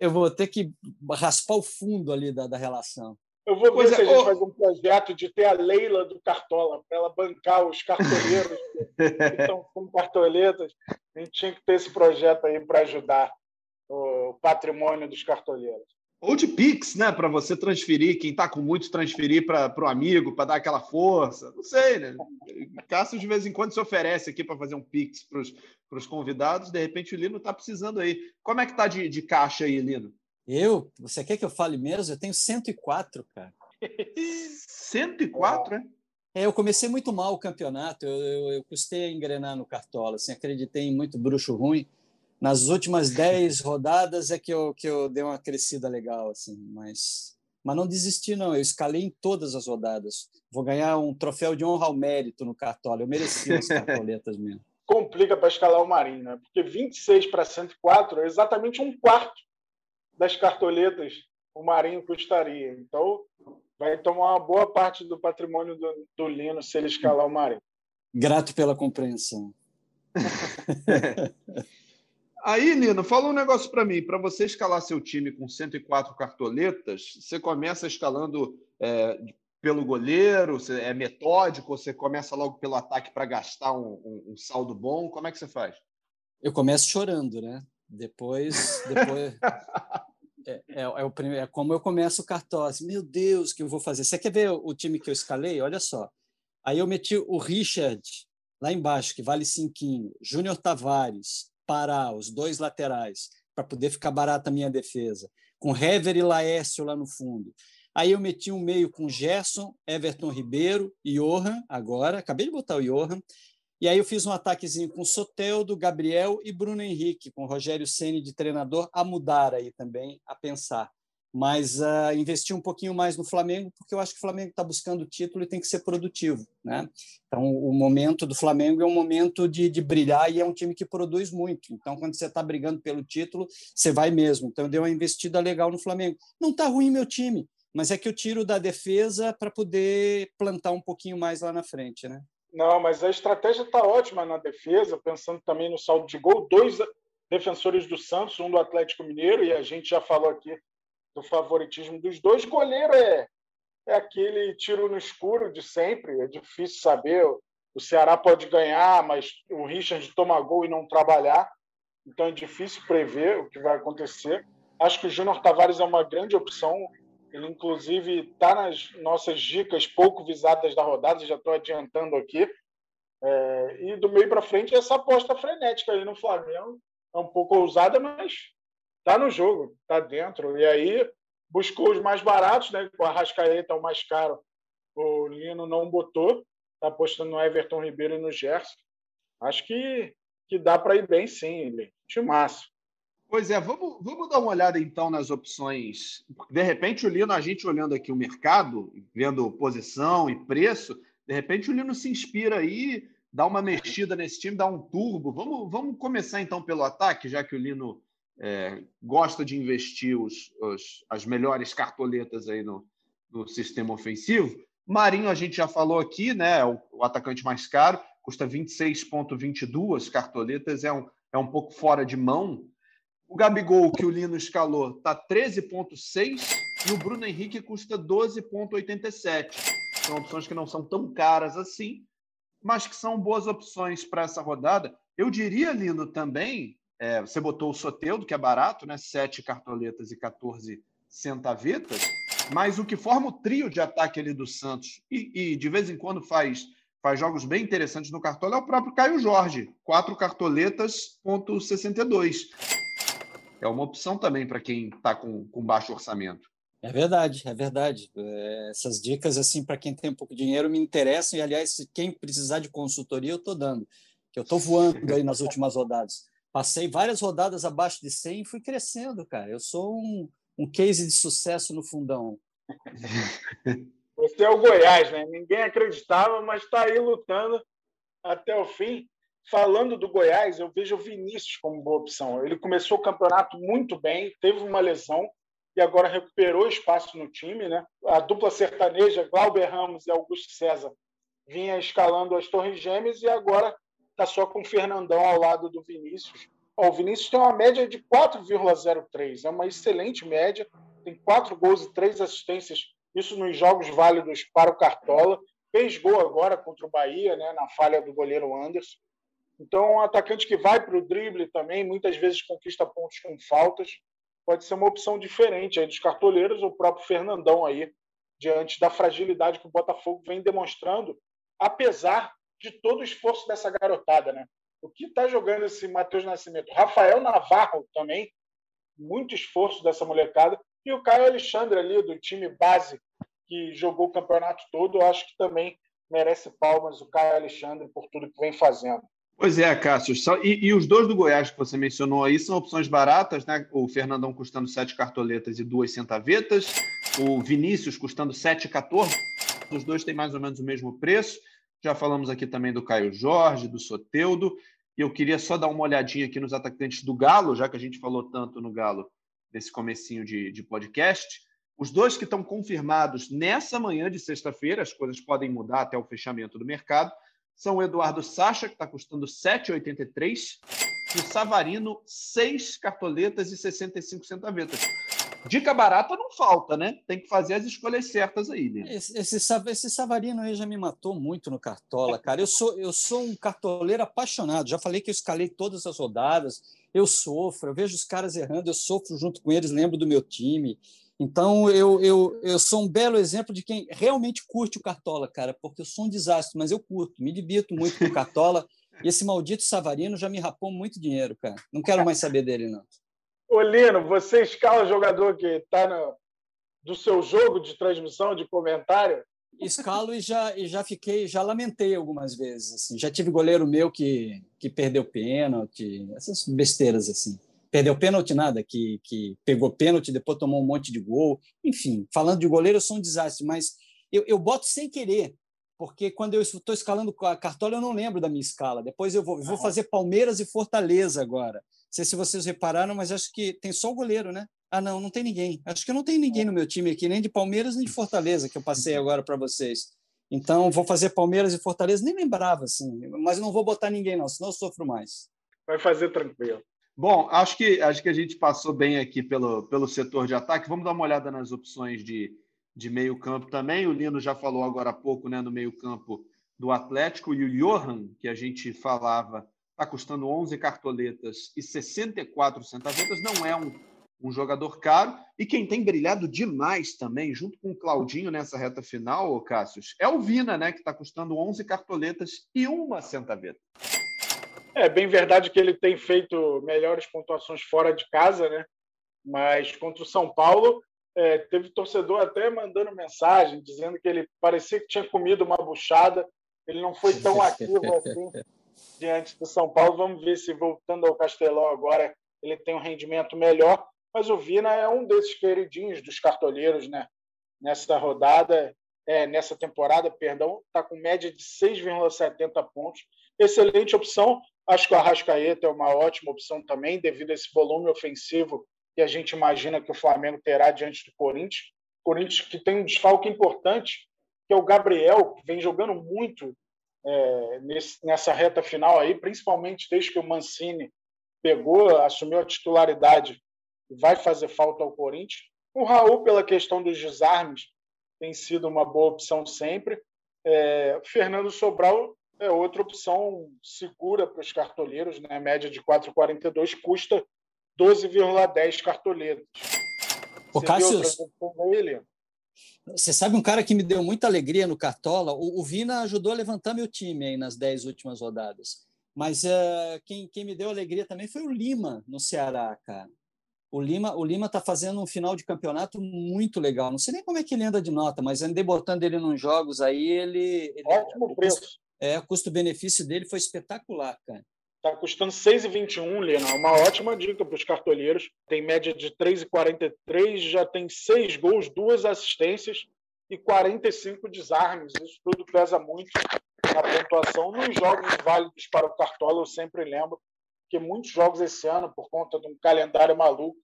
eu vou ter que raspar o fundo ali da, da relação. Eu vou ver se a é, gente faz um projeto de ter a Leila do Cartola, para ela bancar os cartoleiros que estão com cartoletas. A gente tinha que ter esse projeto aí para ajudar o patrimônio dos cartoleiros. Ou de Pix, né? Para você transferir, quem está com muito, transferir para o amigo, para dar aquela força. Não sei, né? Cássio de vez em quando se oferece aqui para fazer um Pix para os convidados. De repente o Lino está precisando aí. Como é que está de, de caixa aí, Lino? Eu? Você quer que eu fale mesmo? Eu tenho 104, cara. 104, é? É, eu comecei muito mal o campeonato. Eu, eu, eu custei a engrenar no Cartola. Assim, acreditei em muito bruxo ruim. Nas últimas 10 rodadas é que eu, que eu dei uma crescida legal, assim, mas, mas não desisti, não. Eu escalei em todas as rodadas. Vou ganhar um troféu de honra ao mérito no Cartola. Eu mereci as cartoletas mesmo. Complica para escalar o Marinho, né? Porque 26 para 104 é exatamente um quarto das cartoletas o Marinho custaria. Então, vai tomar uma boa parte do patrimônio do, do Lino se ele escalar o Marinho. Grato pela compreensão. Aí, Nino, fala um negócio para mim. Para você escalar seu time com 104 cartoletas, você começa escalando é, pelo goleiro, você é metódico, você começa logo pelo ataque para gastar um, um, um, saldo bom? Como é que você faz? Eu começo chorando, né? Depois, depois é, é, é, o primeiro, é como eu começo o cartão. Assim, Meu Deus, o que eu vou fazer? Você quer ver o time que eu escalei? Olha só. Aí eu meti o Richard lá embaixo, que vale cinquinho, Júnior Tavares, Pará, os dois laterais, para poder ficar barata a minha defesa, com Hever e Laércio lá no fundo. Aí eu meti um meio com Gerson, Everton Ribeiro, Johan, agora, acabei de botar o Johan. E aí eu fiz um ataquezinho com Soteldo, Gabriel e Bruno Henrique, com Rogério Ceni de treinador, a mudar aí também, a pensar. Mas uh, investi um pouquinho mais no Flamengo, porque eu acho que o Flamengo está buscando o título e tem que ser produtivo. Né? Então, o momento do Flamengo é um momento de, de brilhar e é um time que produz muito. Então, quando você está brigando pelo título, você vai mesmo. Então, eu dei uma investida legal no Flamengo. Não está ruim meu time, mas é que eu tiro da defesa para poder plantar um pouquinho mais lá na frente, né? Não, mas a estratégia está ótima na defesa, pensando também no saldo de gol. Dois defensores do Santos, um do Atlético Mineiro, e a gente já falou aqui do favoritismo dos dois. Goleiro é, é aquele tiro no escuro de sempre, é difícil saber. O Ceará pode ganhar, mas o Richard toma gol e não trabalhar, então é difícil prever o que vai acontecer. Acho que o Júnior Tavares é uma grande opção ele, inclusive, está nas nossas dicas pouco visadas da rodada, já estou adiantando aqui. É, e do meio para frente, essa aposta frenética aí no Flamengo. É um pouco ousada, mas está no jogo, está dentro. E aí buscou os mais baratos, né? O Arrascaeta é o mais caro. O Lino não botou, está apostando no Everton Ribeiro e no Gerson. Acho que, que dá para ir bem, sim, Lino. Timaço. Pois é, vamos, vamos dar uma olhada então nas opções. De repente, o Lino, a gente olhando aqui o mercado, vendo posição e preço, de repente o Lino se inspira aí, dá uma mexida nesse time, dá um turbo. Vamos, vamos começar então pelo ataque, já que o Lino é, gosta de investir os, os, as melhores cartoletas aí no, no sistema ofensivo. Marinho, a gente já falou aqui, né? O, o atacante mais caro, custa 26,22 cartoletas, é um, é um pouco fora de mão o Gabigol, que o Lino escalou, está 13,6 e o Bruno Henrique custa 12,87. São opções que não são tão caras assim, mas que são boas opções para essa rodada. Eu diria, Lino, também, é, você botou o Soteudo, que é barato, né? 7 cartoletas e 14 centavetas, mas o que forma o trio de ataque ali do Santos e, e de vez em quando faz faz jogos bem interessantes no cartola é o próprio Caio Jorge, quatro cartoletas, ponto 62 é uma opção também para quem está com, com baixo orçamento. É verdade, é verdade. É, essas dicas, assim, para quem tem pouco dinheiro, me interessam. E, aliás, quem precisar de consultoria, eu estou dando. Que eu estou voando aí nas últimas rodadas. Passei várias rodadas abaixo de 100 e fui crescendo, cara. Eu sou um, um case de sucesso no fundão. Você é o Goiás, né? Ninguém acreditava, mas está aí lutando até o fim. Falando do Goiás, eu vejo o Vinícius como boa opção. Ele começou o campeonato muito bem, teve uma lesão e agora recuperou espaço no time. Né? A dupla sertaneja, Glauber Ramos e Augusto César, vinha escalando as Torres Gêmeas e agora está só com o Fernandão ao lado do Vinícius. o Vinícius tem uma média de 4,03, é uma excelente média, tem quatro gols e três assistências, isso nos jogos válidos para o Cartola. Fez gol agora contra o Bahia, né, na falha do goleiro Anderson. Então, um atacante que vai para o drible também, muitas vezes conquista pontos com faltas, pode ser uma opção diferente aí dos cartoleiros, o próprio Fernandão aí, diante da fragilidade que o Botafogo vem demonstrando, apesar de todo o esforço dessa garotada, né? O que está jogando esse Matheus Nascimento? Rafael Navarro também, muito esforço dessa molecada, e o Caio Alexandre ali, do time base, que jogou o campeonato todo, eu acho que também merece palmas o Caio Alexandre por tudo que vem fazendo. Pois é, Cássio. E, e, os dois do Goiás que você mencionou aí são opções baratas, né? O Fernandão custando sete cartoletas e duas centavetas, o Vinícius custando 7,14. Os dois têm mais ou menos o mesmo preço. Já falamos aqui também do Caio Jorge, do Soteudo. E eu queria só dar uma olhadinha aqui nos atacantes do Galo, já que a gente falou tanto no Galo nesse comecinho de, de podcast. Os dois que estão confirmados nessa manhã de sexta-feira, as coisas podem mudar até o fechamento do mercado, são o Eduardo Sacha, que está custando 7,83, E o Savarino, seis cartoletas e 65 centavetas. Dica barata não falta, né? Tem que fazer as escolhas certas aí, né? Esse, esse, esse Savarino aí já me matou muito no Cartola, cara. Eu sou, eu sou um cartoleiro apaixonado. Já falei que eu escalei todas as rodadas. Eu sofro, eu vejo os caras errando, eu sofro junto com eles, lembro do meu time. Então, eu, eu, eu sou um belo exemplo de quem realmente curte o Cartola, cara, porque eu sou um desastre, mas eu curto, me divirto muito com o Cartola. e esse maldito Savarino já me rapou muito dinheiro, cara. Não quero mais saber dele, não. Ô, Lino, você escala jogador que está do seu jogo de transmissão, de comentário? Escalo e já, e já fiquei, já lamentei algumas vezes. Assim. Já tive goleiro meu que, que perdeu pênalti, essas besteiras assim. Perdeu pênalti nada, que, que pegou pênalti, depois tomou um monte de gol. Enfim, falando de goleiro, eu sou um desastre, mas eu, eu boto sem querer porque quando eu estou escalando a cartola, eu não lembro da minha escala. Depois eu vou, eu vou fazer Palmeiras e Fortaleza agora. Não sei se vocês repararam, mas acho que tem só o goleiro, né? Ah, não, não tem ninguém. Acho que não tem ninguém no meu time aqui, nem de Palmeiras, nem de Fortaleza, que eu passei agora para vocês. Então, vou fazer Palmeiras e Fortaleza, nem lembrava, assim, mas não vou botar ninguém, não, senão eu sofro mais. Vai fazer tranquilo. Bom, acho que, acho que a gente passou bem aqui pelo, pelo setor de ataque. Vamos dar uma olhada nas opções de, de meio campo também. O Lino já falou agora há pouco né, no meio campo do Atlético e o Johan, que a gente falava está custando 11 cartoletas e 64 centavetas, não é um, um jogador caro. E quem tem brilhado demais também, junto com o Claudinho nessa reta final, Cássius, é o Vina, né, que está custando 11 cartoletas e uma centaveta. É bem verdade que ele tem feito melhores pontuações fora de casa, né? Mas contra o São Paulo, é, teve torcedor até mandando mensagem, dizendo que ele parecia que tinha comido uma buchada, ele não foi tão ativo assim diante do São Paulo. Vamos ver se, voltando ao Castelão agora, ele tem um rendimento melhor. Mas o Vina é um desses queridinhos dos cartoleiros, né? Nessa rodada, é, nessa temporada, perdão, está com média de 6,70 pontos. Excelente opção. Acho que o Arrascaeta é uma ótima opção também, devido a esse volume ofensivo que a gente imagina que o Flamengo terá diante do Corinthians. Corinthians que tem um desfalque importante, que é o Gabriel, que vem jogando muito é, nesse, nessa reta final aí, principalmente desde que o Mancini pegou, assumiu a titularidade, vai fazer falta ao Corinthians. O Raul, pela questão dos desarmes, tem sido uma boa opção sempre. É, Fernando Sobral é outra opção segura para os cartoleiros, né? média de 4,42, custa 12,10 cartoletas. O Cássio, você sabe um cara que me deu muita alegria no Cartola? O, o Vina ajudou a levantar meu time aí nas dez últimas rodadas. Mas uh, quem, quem me deu alegria também foi o Lima, no Ceará, cara. O Lima o Lima está fazendo um final de campeonato muito legal. Não sei nem como é que ele anda de nota, mas andei botando ele nos jogos aí, ele... ele Ótimo preço. É, o custo-benefício dele foi espetacular, cara. Está custando 6,21, Lena. Uma ótima dica para os cartoleiros. Tem média de 3,43, já tem seis gols, duas assistências e 45 desarmes. Isso tudo pesa muito na pontuação. Nos jogos válidos para o Cartola, eu sempre lembro que muitos jogos esse ano, por conta de um calendário maluco,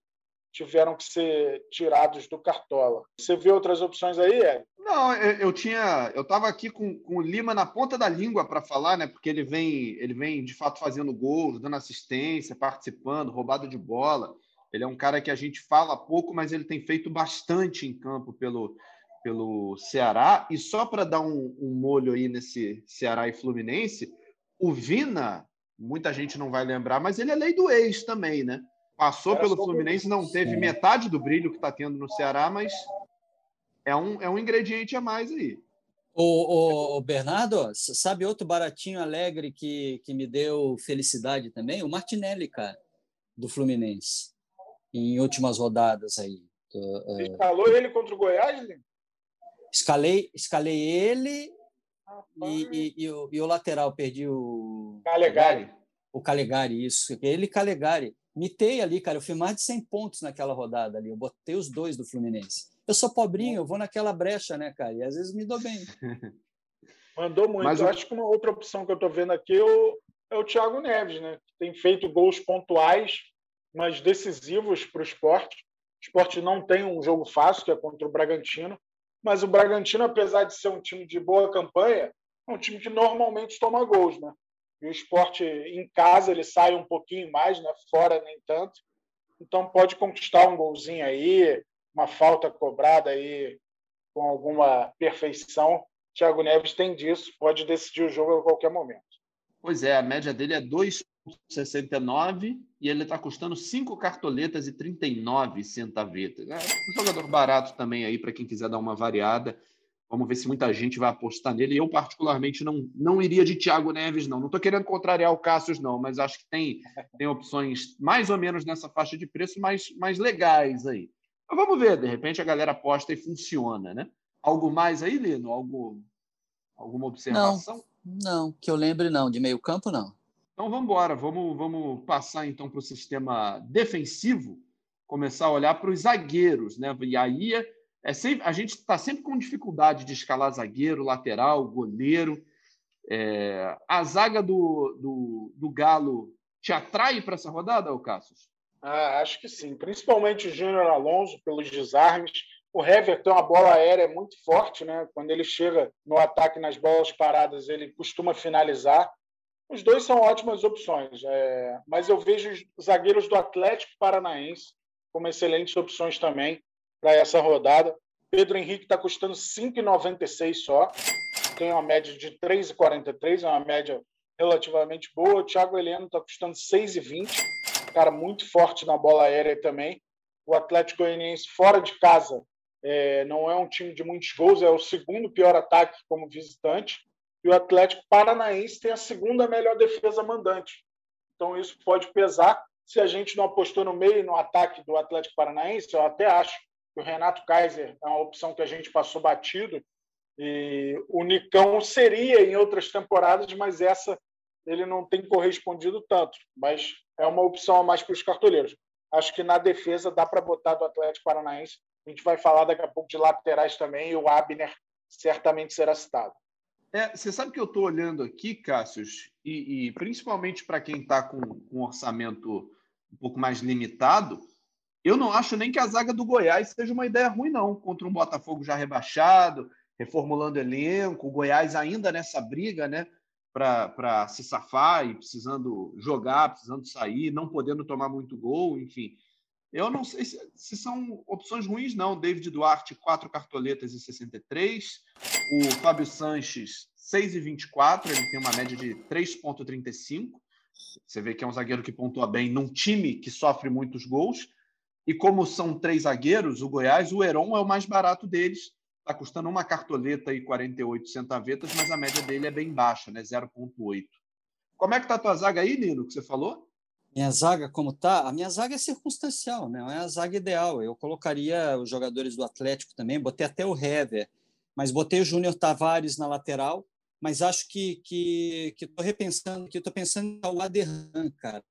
tiveram que ser tirados do Cartola. Você vê outras opções aí, Ed? Não, eu, tinha, eu estava aqui com, com o Lima na ponta da língua para falar, né? Porque ele vem, ele vem de fato fazendo gols, dando assistência, participando, roubado de bola. Ele é um cara que a gente fala pouco, mas ele tem feito bastante em campo pelo, pelo Ceará. E só para dar um, um molho aí nesse Ceará e Fluminense, o Vina, muita gente não vai lembrar, mas ele é lei do ex também, né? Passou Era pelo Fluminense, não teve metade do brilho que está tendo no Ceará, mas é um, é um ingrediente a mais aí. O, o, o, Bernardo, sabe outro baratinho alegre que, que me deu felicidade também? O Martinelli, cara, do Fluminense, em últimas rodadas aí. Você escalou ele contra o Goiás? Né? Escalei, escalei ele e, e, e, o, e, o, lateral, perdi o. Calegari. O Calegari, isso. Ele e Calegari mitei ali, cara. Eu fui mais de 100 pontos naquela rodada ali. Eu botei os dois do Fluminense. Eu sou pobrinho, eu vou naquela brecha, né, cara? E às vezes me dou bem. Mandou muito. Mas eu acho que uma outra opção que eu estou vendo aqui é o, é o Thiago Neves, né? Que tem feito gols pontuais, mas decisivos para o esporte. O esporte não tem um jogo fácil, que é contra o Bragantino. Mas o Bragantino, apesar de ser um time de boa campanha, é um time que normalmente toma gols, né? E o esporte em casa ele sai um pouquinho mais, né? fora nem tanto. Então pode conquistar um golzinho aí, uma falta cobrada aí com alguma perfeição. Thiago Neves tem disso, pode decidir o jogo a qualquer momento. Pois é, a média dele é 2,69 e ele está custando 5 cartoletas e 39 centavetas. É um jogador barato também aí para quem quiser dar uma variada. Vamos ver se muita gente vai apostar nele. Eu, particularmente, não, não iria de Thiago Neves, não. Não estou querendo contrariar o Cássio, não, mas acho que tem, tem opções mais ou menos nessa faixa de preço mais, mais legais aí. Mas vamos ver, de repente a galera aposta e funciona, né? Algo mais aí, Lino? Algo, alguma observação? Não, não, que eu lembre, não. De meio campo, não. Então vamos embora. Vamos, vamos passar então para o sistema defensivo, começar a olhar para os zagueiros, né? E aí é sempre, a gente está sempre com dificuldade de escalar zagueiro, lateral, goleiro. É, a zaga do, do, do Galo te atrai para essa rodada, Cassius? Ah, acho que sim, principalmente o Júnior Alonso pelos desarmes. O Hever tem uma bola aérea muito forte, né? Quando ele chega no ataque nas bolas paradas, ele costuma finalizar. Os dois são ótimas opções, é... mas eu vejo os zagueiros do Atlético Paranaense como excelentes opções também para essa rodada. Pedro Henrique está custando 5,96 só. Tem uma média de 3,43, é uma média relativamente boa. O Thiago Heleno está custando 6,20. Cara muito forte na bola aérea também. O Atlético Goianiense fora de casa é, não é um time de muitos gols, é o segundo pior ataque como visitante. E o Atlético Paranaense tem a segunda melhor defesa mandante. Então isso pode pesar. Se a gente não apostou no meio no ataque do Atlético Paranaense, eu até acho o Renato Kaiser é uma opção que a gente passou batido. E o Nicão seria em outras temporadas, mas essa ele não tem correspondido tanto. Mas é uma opção a mais para os cartoleiros. Acho que na defesa dá para botar do Atlético Paranaense. A gente vai falar daqui a pouco de laterais também, e o Abner certamente será citado. É, você sabe que eu estou olhando aqui, Cássius, e, e principalmente para quem está com um orçamento um pouco mais limitado, eu não acho nem que a zaga do Goiás seja uma ideia ruim, não. Contra um Botafogo já rebaixado, reformulando elenco, o Goiás ainda nessa briga, né? Para se safar e precisando jogar, precisando sair, não podendo tomar muito gol, enfim. Eu não sei se, se são opções ruins, não. David Duarte, 4 cartoletas e 63. O Fábio Sanches, 6 e 24. Ele tem uma média de 3,35. Você vê que é um zagueiro que pontua bem num time que sofre muitos gols. E como são três zagueiros, o Goiás, o Heron é o mais barato deles. Está custando uma cartoleta e 48 centavetas, mas a média dele é bem baixa, né? 0,8. Como é que está a tua zaga aí, Nino, que você falou? Minha zaga, como tá? A minha zaga é circunstancial, né? não é a zaga ideal. Eu colocaria os jogadores do Atlético também, botei até o Hever, mas botei o Júnior Tavares na lateral, mas acho que que estou repensando, que estou pensando no Aderlan, cara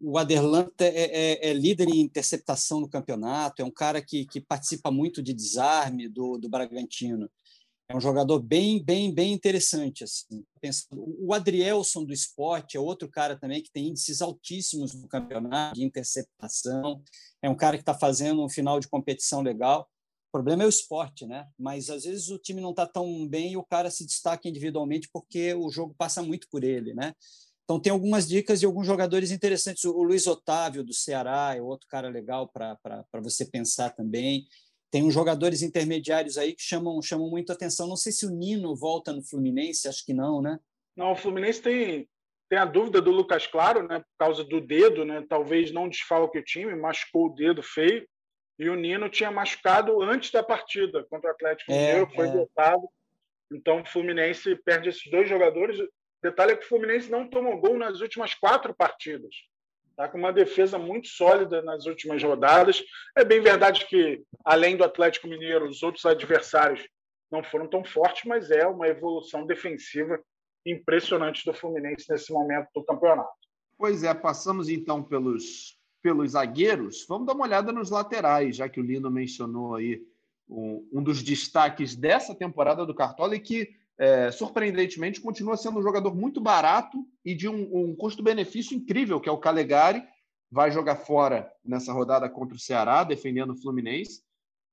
o Aderlan é, é, é, líder em interceptação no campeonato, é um cara que, que participa muito de desarme do, do Bragantino. É um jogador bem, bem, bem interessante. Assim. O Adrielson do esporte é outro cara também que tem índices altíssimos no campeonato de interceptação. É um cara que está fazendo um final de competição legal. O problema é o esporte, né? Mas às vezes o time não está tão bem e o cara se destaca individualmente porque o jogo passa muito por ele, né? Então, tem algumas dicas de alguns jogadores interessantes. O Luiz Otávio, do Ceará, é outro cara legal para você pensar também. Tem uns jogadores intermediários aí que chamam, chamam muito atenção. Não sei se o Nino volta no Fluminense, acho que não, né? Não, o Fluminense tem, tem a dúvida do Lucas Claro, né? Por causa do dedo, né? Talvez não desfalque o time, machucou o dedo feio. E o Nino tinha machucado antes da partida contra o Atlético é, Mineiro, foi é. Então o Fluminense perde esses dois jogadores. Detalhe é que o Fluminense não tomou gol nas últimas quatro partidas. Está com uma defesa muito sólida nas últimas rodadas. É bem verdade que, além do Atlético Mineiro, os outros adversários não foram tão fortes, mas é uma evolução defensiva impressionante do Fluminense nesse momento do campeonato. Pois é, passamos então pelos, pelos zagueiros. Vamos dar uma olhada nos laterais, já que o Lino mencionou aí um, um dos destaques dessa temporada do Cartola e que é, surpreendentemente, continua sendo um jogador muito barato e de um, um custo-benefício incrível, que é o Calegari. Vai jogar fora nessa rodada contra o Ceará, defendendo o Fluminense.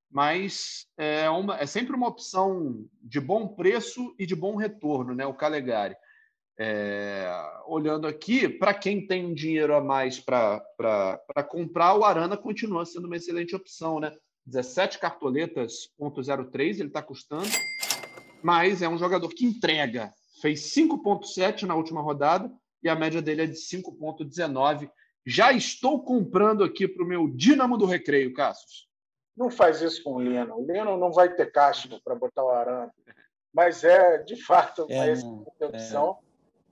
Mas é, uma, é sempre uma opção de bom preço e de bom retorno, né? O Calegari. É, olhando aqui, para quem tem um dinheiro a mais para comprar, o Arana continua sendo uma excelente opção, né? 17 cartoletas, 0.03, ele está custando, mas é um jogador que entrega. Fez 5.7 na última rodada e a média dele é de 5.19. Já estou comprando aqui para o meu Dínamo do Recreio, Cassius. Não faz isso com o Lino. O Lino não vai ter caixa para botar o Arana. Mas é, de fato, uma é, excelente é. opção.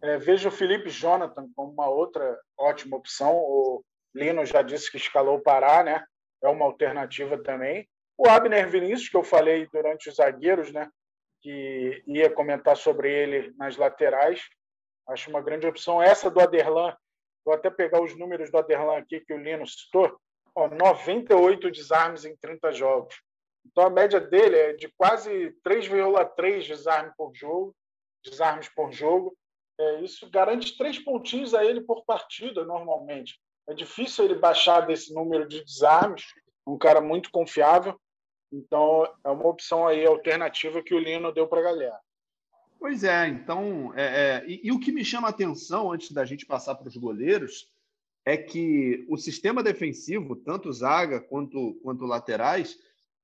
É, vejo o Felipe Jonathan como uma outra ótima opção. O Lino já disse que escalou o Pará, né? É uma alternativa também. O Abner Vinícius, que eu falei durante os zagueiros, né? Que ia comentar sobre ele nas laterais. Acho uma grande opção. Essa do Aderlan, vou até pegar os números do Aderlan aqui que o Lino citou. Ó, 98 desarmes em 30 jogos. Então a média dele é de quase 3,3 desarmes por jogo, desarmes por jogo. É, isso garante três pontinhos a ele por partida, normalmente. É difícil ele baixar desse número de desarmes, um cara muito confiável. Então, é uma opção aí alternativa que o Lino deu para a galera. Pois é, então. É, é, e, e, o que me chama a atenção, antes da gente passar para os goleiros, é que o sistema defensivo, tanto zaga quanto, quanto laterais,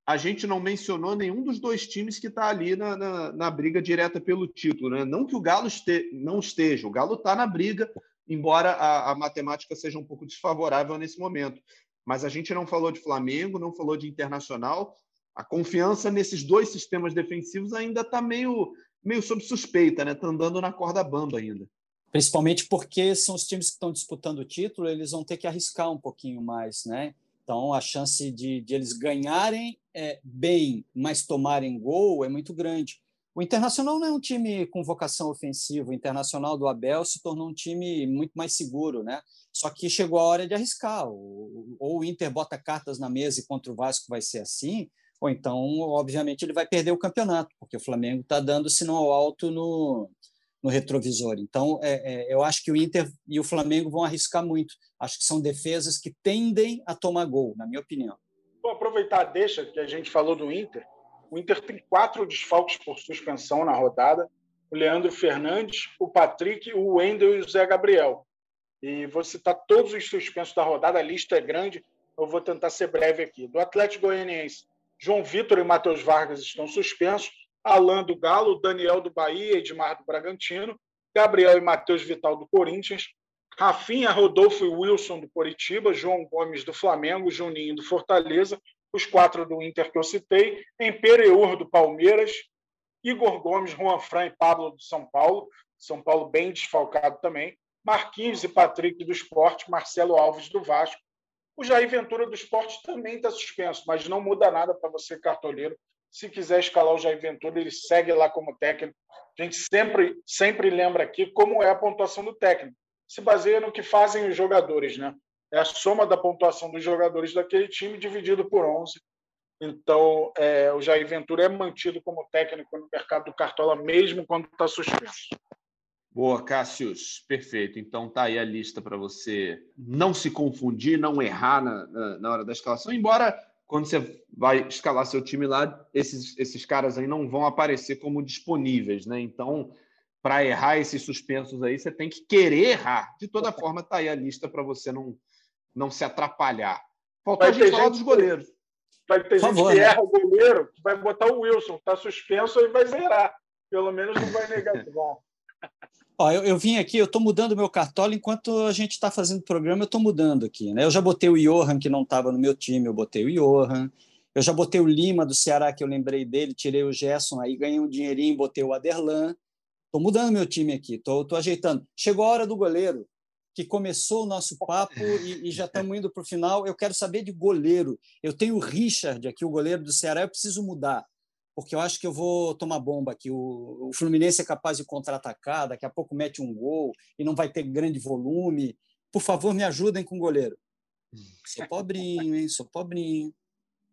a gente não mencionou nenhum dos dois times que está ali na, na, na, briga direta pelo título. Né? Não que o Galo este, não esteja, o Galo está na briga, embora a, a, matemática seja um pouco desfavorável nesse momento. Mas a gente não falou de Flamengo, não falou de Internacional. A confiança nesses dois sistemas defensivos ainda está meio, meio sob suspeita, né? Está andando na corda bamba ainda. Principalmente porque são os times que estão disputando o título, eles vão ter que arriscar um pouquinho mais, né? Então, a chance de, de eles ganharem é, bem, mas tomarem gol é muito grande. O Internacional não é um time com vocação ofensiva. O Internacional do Abel se tornou um time muito mais seguro, né? Só que chegou a hora de arriscar. Ou o Inter bota cartas na mesa e contra o Vasco vai ser assim, ou então, obviamente, ele vai perder o campeonato, porque o Flamengo está dando sinal alto no, no retrovisor. Então, é, é, eu acho que o Inter e o Flamengo vão arriscar muito. Acho que são defesas que tendem a tomar gol, na minha opinião. Vou aproveitar deixa que a gente falou do Inter. O Inter tem quatro desfalques por suspensão na rodada: o Leandro Fernandes, o Patrick, o Wendel e o Zé Gabriel. E vou citar todos os suspensos da rodada, a lista é grande, eu vou tentar ser breve aqui. Do Atlético Goianiense, João Vitor e Matheus Vargas estão suspensos. Alain do Galo, Daniel do Bahia, Edmar do Bragantino, Gabriel e Matheus Vital do Corinthians, Rafinha, Rodolfo e Wilson do Coritiba, João Gomes do Flamengo, Juninho do Fortaleza, os quatro do Inter que eu citei, Empereur do Palmeiras, Igor Gomes, Juan Fran e Pablo do São Paulo, São Paulo bem desfalcado também, Marquinhos e Patrick do Esporte, Marcelo Alves do Vasco. O Jair Ventura do Esporte também está suspenso, mas não muda nada para você, cartoleiro, se quiser escalar o Jair Ventura, ele segue lá como técnico. A gente sempre, sempre lembra aqui como é a pontuação do técnico. Se baseia no que fazem os jogadores, né? É a soma da pontuação dos jogadores daquele time dividido por 11. Então, é, o Jair Ventura é mantido como técnico no mercado do Cartola, mesmo quando está suspenso. Boa, Cássius. Perfeito. Então tá aí a lista para você não se confundir, não errar na, na, na, hora da escalação, embora quando você vai escalar seu time lá, esses, esses caras aí não vão aparecer como disponíveis, né? Então, para errar esses suspensos aí, você tem que querer errar. De toda forma, tá aí a lista para você não, não se atrapalhar. Faltou a gente falar dos goleiros. Vai ter gente que né? erra o goleiro, vai botar o Wilson, tá suspenso e vai zerar. Pelo menos não vai negar. Ó, eu, eu, vim aqui, eu estou mudando meu cartola enquanto a gente está fazendo o programa, eu estou mudando aqui. Né? Eu já botei o Johan, que não estava no meu time, eu botei o Johan. Eu já botei o Lima do Ceará, que eu lembrei dele, tirei o Gerson, aí ganhei um dinheirinho, botei o Aderlan. Estou mudando meu time aqui, estou ajeitando. Chegou a hora do goleiro, que começou o nosso papo e, e já estamos indo para o final. Eu quero saber de goleiro. Eu tenho o Richard aqui, o goleiro do Ceará, eu preciso mudar porque eu acho que eu vou tomar bomba aqui. O, o Fluminense é capaz de contra-atacar, daqui a pouco mete um gol e não vai ter grande volume. Por favor, me ajudem com o goleiro. Sou pobrinho, hein? Sou pobrinho.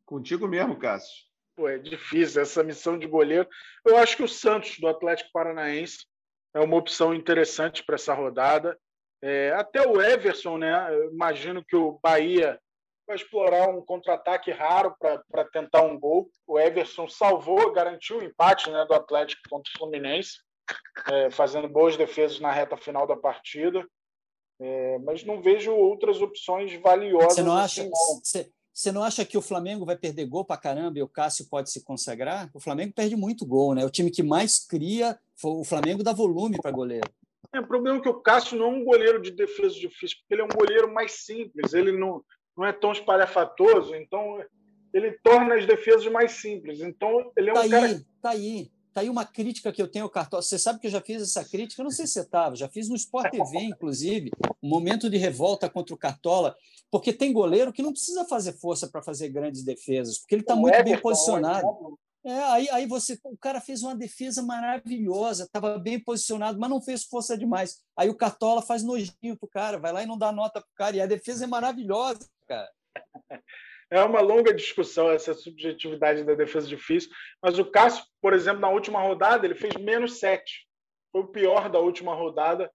Contigo mesmo, Cássio. Pô, é difícil essa missão de goleiro. Eu acho que o Santos, do Atlético Paranaense, é uma opção interessante para essa rodada. É, até o Everson, né? Eu imagino que o Bahia para explorar um contra-ataque raro para tentar um gol. O Everson salvou, garantiu o empate né, do Atlético contra o Fluminense. é, fazendo boas defesas na reta final da partida. É, mas não vejo outras opções valiosas. Você não acha? Assim. Você, você não acha que o Flamengo vai perder gol para caramba e o Cássio pode se consagrar? O Flamengo perde muito gol, né? O time que mais cria, o Flamengo dá volume para goleiro. É, o problema é que o Cássio não é um goleiro de defesa difícil, porque ele é um goleiro mais simples, ele não, não é tão espalhafatoso, então ele torna as defesas mais simples. Então, ele é um tá cara. Aí, tá aí. Tá aí uma crítica que eu tenho ao Cartola. Você sabe que eu já fiz essa crítica, eu não sei se você estava, já fiz no Sport TV, inclusive, um momento de revolta contra o Cartola, porque tem goleiro que não precisa fazer força para fazer grandes defesas, porque ele está muito Everton, bem posicionado. É, aí, aí você, o cara fez uma defesa maravilhosa, estava bem posicionado, mas não fez força demais. Aí o Cartola faz nojinho pro cara, vai lá e não dá nota pro cara, e a defesa é maravilhosa, cara. É uma longa discussão essa subjetividade da defesa difícil, mas o Cássio, por exemplo, na última rodada, ele fez menos sete. Foi o pior da última rodada.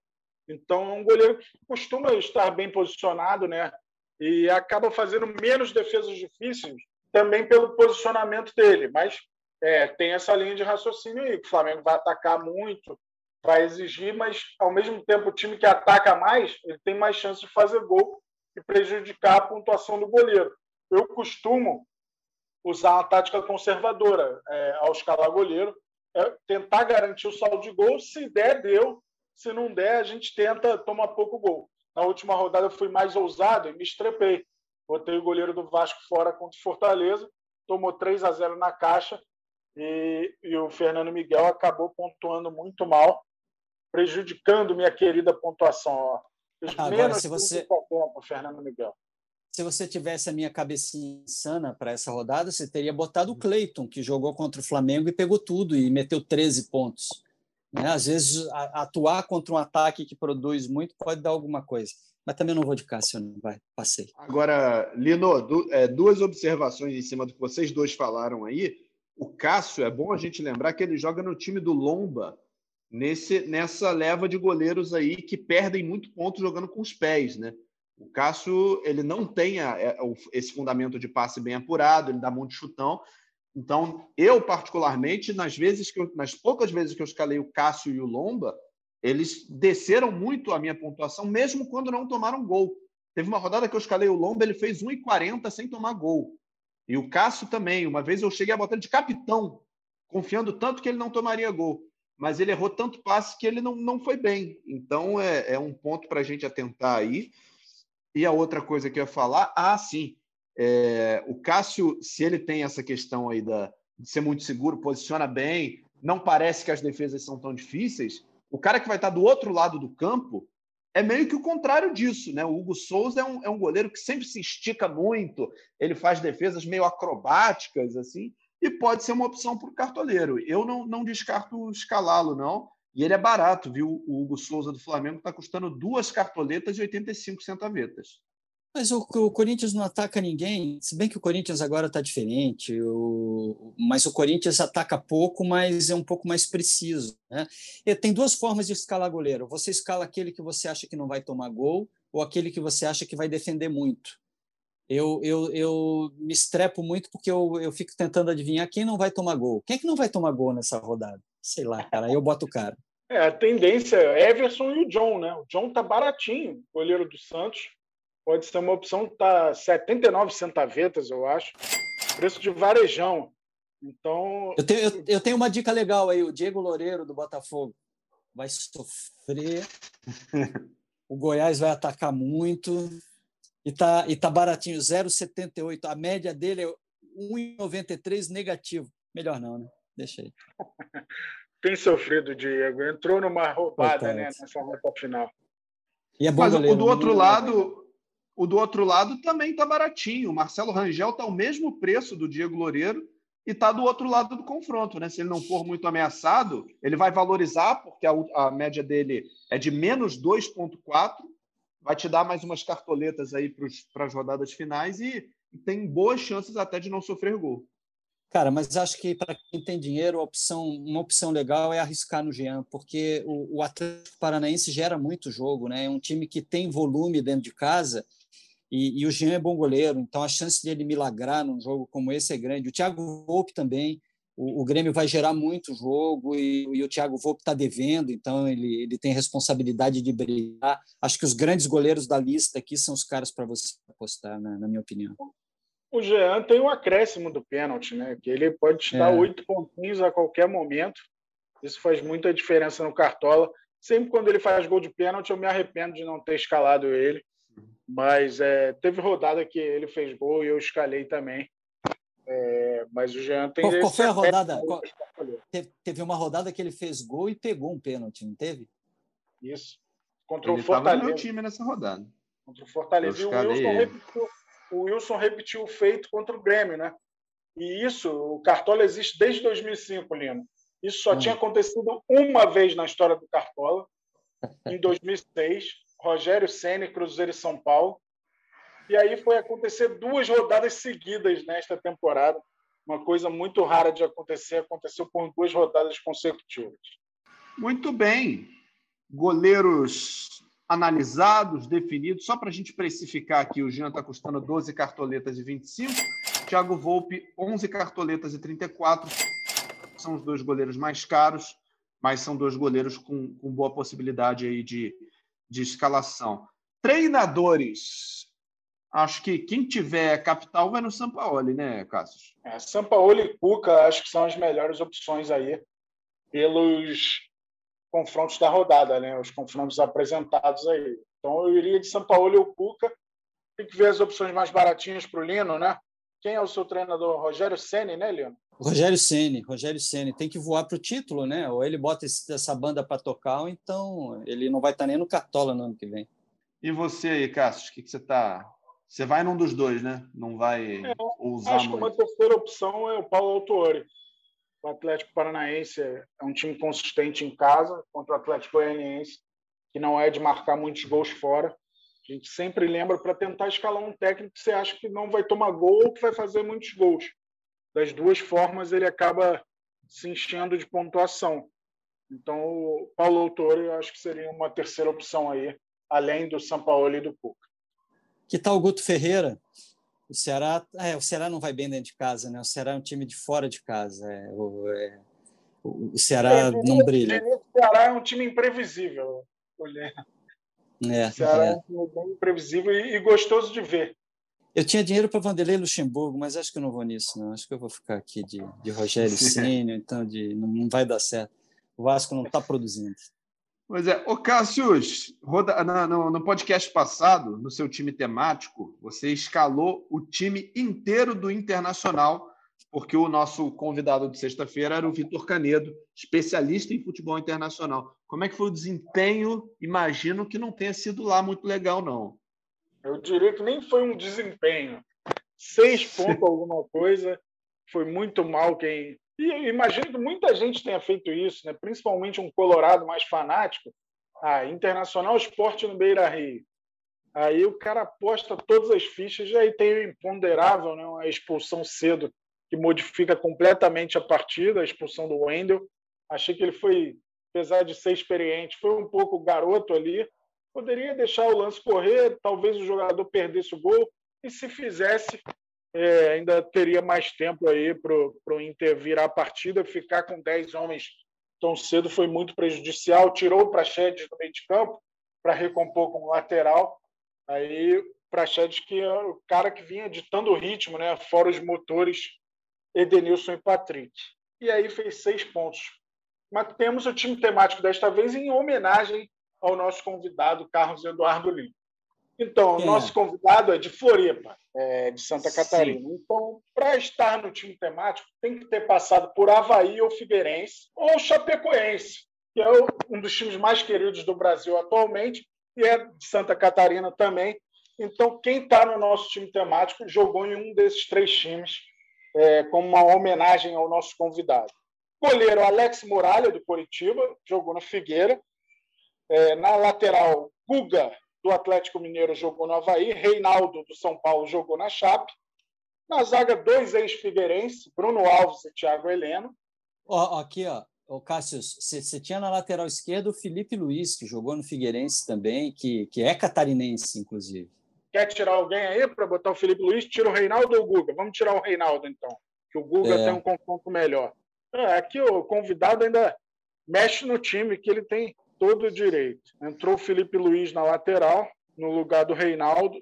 Então, é um goleiro que costuma estar bem posicionado, né? E acaba fazendo menos defesas difíceis também pelo posicionamento dele. Mas é, tem essa linha de raciocínio aí, o Flamengo vai atacar muito, vai exigir, mas ao mesmo tempo o time que ataca mais, ele tem mais chance de fazer gol e prejudicar a pontuação do goleiro eu costumo usar a tática conservadora é, ao escalar goleiro, é tentar garantir o saldo de gol. Se der, deu. Se não der, a gente tenta tomar pouco gol. Na última rodada eu fui mais ousado e me estrepei. Botei o goleiro do Vasco fora contra o Fortaleza, tomou 3 a 0 na caixa e, e o Fernando Miguel acabou pontuando muito mal, prejudicando minha querida pontuação. Ó. Agora, se você... tempo, Fernando Miguel se você tivesse a minha cabecinha insana para essa rodada, você teria botado o Cleiton, que jogou contra o Flamengo e pegou tudo e meteu 13 pontos. Né? Às vezes, a, atuar contra um ataque que produz muito pode dar alguma coisa. Mas também não vou de Cássio, não. vai, passei. Agora, Lino, du, é, duas observações em cima do que vocês dois falaram aí. O Cássio, é bom a gente lembrar que ele joga no time do Lomba, nesse, nessa leva de goleiros aí que perdem muito ponto jogando com os pés, né? O Cássio ele não tem a, é, esse fundamento de passe bem apurado, ele dá muito chutão. Então, eu particularmente, nas vezes que eu, nas poucas vezes que eu escalei o Cássio e o Lomba, eles desceram muito a minha pontuação, mesmo quando não tomaram gol. Teve uma rodada que eu escalei o Lomba, ele fez 1,40 sem tomar gol. E o Cássio também. Uma vez eu cheguei a botar ele de capitão, confiando tanto que ele não tomaria gol. Mas ele errou tanto passe que ele não, não foi bem. Então é, é um ponto para a gente atentar aí. E a outra coisa que eu ia falar, ah, sim, é, o Cássio, se ele tem essa questão aí da, de ser muito seguro, posiciona bem, não parece que as defesas são tão difíceis, o cara que vai estar do outro lado do campo é meio que o contrário disso, né? O Hugo Souza é um, é um goleiro que sempre se estica muito, ele faz defesas meio acrobáticas, assim, e pode ser uma opção para o cartoleiro. Eu não, não descarto escalá-lo, não. E ele é barato, viu? O Hugo Souza do Flamengo está custando duas cartoletas e 85 centavetas. Mas o, o, Corinthians não ataca ninguém, se bem que o Corinthians agora está diferente, o, mas o Corinthians ataca pouco, mas é um pouco mais preciso. Né? E tem duas formas de escalar goleiro. Você escala aquele que você acha que não vai tomar gol ou aquele que você acha que vai defender muito. Eu, eu, eu me estrepo muito porque eu, eu fico tentando adivinhar quem não vai tomar gol. Quem é que não vai tomar gol nessa rodada? Sei lá, cara, eu boto o cara. É, a tendência é Everson e o John, né? O John tá baratinho, goleiro do Santos. Pode ser uma opção, tá 79 centavetas, eu acho. Preço de varejão. Então. Eu tenho, eu, eu tenho uma dica legal aí, o Diego Loureiro do Botafogo. Vai sofrer. o Goiás vai atacar muito. E tá, e tá baratinho, 0,78. A média dele é 1,93 negativo. Melhor não, né? Deixa aí. tem sofrido, Diego. Entrou numa roubada né, nessa reta final. E é bom Mas goleiro, o do outro lado, o do outro lado também está baratinho. O Marcelo Rangel está ao mesmo preço do Diego Loureiro e está do outro lado do confronto, né? Se ele não for muito ameaçado, ele vai valorizar, porque a, a média dele é de menos 2,4, vai te dar mais umas cartoletas aí para as rodadas finais e, e tem boas chances até de não sofrer gol. Cara, mas acho que para quem tem dinheiro, opção, uma opção legal é arriscar no Jean, porque o, o Atlético Paranaense gera muito jogo, né? É um time que tem volume dentro de casa e, e, o Jean é bom goleiro, então a chance dele milagrar num jogo como esse é grande. O Thiago Volpe também, o, o Grêmio vai gerar muito jogo e, e o Thiago Volpe está devendo, então ele, ele tem responsabilidade de brilhar. Acho que os grandes goleiros da lista aqui são os caras para você apostar, na, na minha opinião. O Jean tem o um acréscimo do pênalti, né? Que ele pode te dar é. oito pontinhos a qualquer momento. Isso faz muita diferença no Cartola. Sempre quando ele faz gol de pênalti, eu me arrependo de não ter escalado ele. Mas é, teve rodada que ele fez gol e eu escalei também. É, mas o Jean tem. Qual, qual foi a rodada? Qual, teve uma rodada que ele fez gol e pegou um pênalti, não teve? Isso. Contra ele o Fortaleza. no meu time nessa rodada. Contra o Fortaleza. E o Wilson, repetiu, o Wilson repetiu o feito contra o Grêmio, né? E isso, o Cartola existe desde 2005, Lino. Isso só hum. tinha acontecido uma vez na história do Cartola, em 2006. Rogério Ceni, Cruzeiro e São Paulo. E aí foi acontecer duas rodadas seguidas nesta temporada. Uma coisa muito rara de acontecer, aconteceu por duas rodadas consecutivas. Muito bem. Goleiros analisados, definidos. Só para a gente precificar aqui, o Jean está custando 12 cartoletas e 25. Thiago Volpe, 11 cartoletas e 34. São os dois goleiros mais caros, mas são dois goleiros com, com boa possibilidade aí de, de escalação. Treinadores. Acho que quem tiver capital vai no Sampaoli, né, Cassius? É, Sampaoli e Cuca acho que são as melhores opções aí pelos confrontos da rodada, né? Os confrontos apresentados aí. Então eu iria de São Paulo e o Cuca. Tem que ver as opções mais baratinhas para o Lino, né? Quem é o seu treinador? Rogério Ceni, né, Lino? Rogério Ceni, Rogério Ceni tem que voar para o título, né? Ou ele bota essa banda para tocar, ou então ele não vai estar tá nem no Cartola no ano que vem. E você aí, Cássio, o que, que você está? Você vai num dos dois, né? Não vai é, usar. Acho muito. que uma terceira opção é o Paulo Autuori. O Atlético Paranaense é um time consistente em casa contra o Atlético Goianiense, que não é de marcar muitos gols fora. A gente sempre lembra para tentar escalar um técnico que você acha que não vai tomar gol ou que vai fazer muitos gols. Das duas formas, ele acaba se enchendo de pontuação. Então, o Paulo Autori, eu acho que seria uma terceira opção aí, além do São Paulo e do Cuca. Que tal o Guto Ferreira? O Ceará, é, o Ceará não vai bem dentro de casa, né? O Ceará é um time de fora de casa. É, o, é, o, Ceará é, não brilha. O Ceará é um time imprevisível, É, o Ceará é. é um time bem imprevisível e, e gostoso de ver. Eu tinha dinheiro para Vanderlei Luxemburgo, mas acho que eu não vou nisso, não. Acho que eu vou ficar aqui de, de Rogério Ceni, então de, não, não vai dar certo. O Vasco não está produzindo. Pois é. Ô, Cássius, roda, no, no, podcast passado, no seu time temático, você escalou o time inteiro do Internacional, porque o nosso convidado de sexta-feira era o Vitor Canedo, especialista em futebol internacional. Como é que foi o desempenho? Imagino que não tenha sido lá muito legal, não. Eu diria que nem foi um desempenho. Seis pontos alguma coisa. Foi muito mal quem e imagino que muita gente tenha feito isso, né? principalmente um colorado mais fanático. Ah, Internacional Esporte no Beira Rio. Aí o cara aposta todas as fichas e aí tem o imponderável, né? a expulsão cedo, que modifica completamente a partida, a expulsão do Wendel. Achei que ele foi, apesar de ser experiente, foi um pouco garoto ali. Poderia deixar o lance correr, talvez o jogador perdesse o gol, e se fizesse, é, ainda teria mais tempo aí para o Inter virar a partida. Ficar com 10 homens tão cedo foi muito prejudicial. Tirou o Praxedes do meio de campo para recompor com o lateral. Aí Praxedes que é o cara que vinha ditando o ritmo, né? fora os motores Edenilson e Patrick. E aí fez seis pontos. Mas temos o time temático desta vez em homenagem ao nosso convidado Carlos Eduardo Lima. Então, o é. nosso convidado é de Floripa, é de Santa Catarina. Sim. Então, para estar no time temático, tem que ter passado por Havaí ou Figueirense ou Chapecoense, que é um dos times mais queridos do Brasil atualmente e é de Santa Catarina também. Então, quem está no nosso time temático jogou em um desses três times, é, como uma homenagem ao nosso convidado. Goleiro Alex Muralha, do Curitiba, jogou na Figueira. É, na lateral, Guga, do Atlético Mineiro jogou no Havaí, Reinaldo do São Paulo jogou na Chape. Na zaga, dois ex-figueirenses, Bruno Alves e Thiago Heleno. Ó, aqui, ó, o Cássio, você tinha na lateral esquerda o Felipe Luiz, que jogou no Figueirense também, que, que é catarinense, inclusive. Quer tirar alguém aí para botar o Felipe Luiz? Tira o Reinaldo ou o Guga? Vamos tirar o Reinaldo, então, que o Guga é. tem um confronto melhor. É, aqui o convidado ainda mexe no time, que ele tem todo o direito. Entrou o Felipe Luiz na lateral, no lugar do Reinaldo.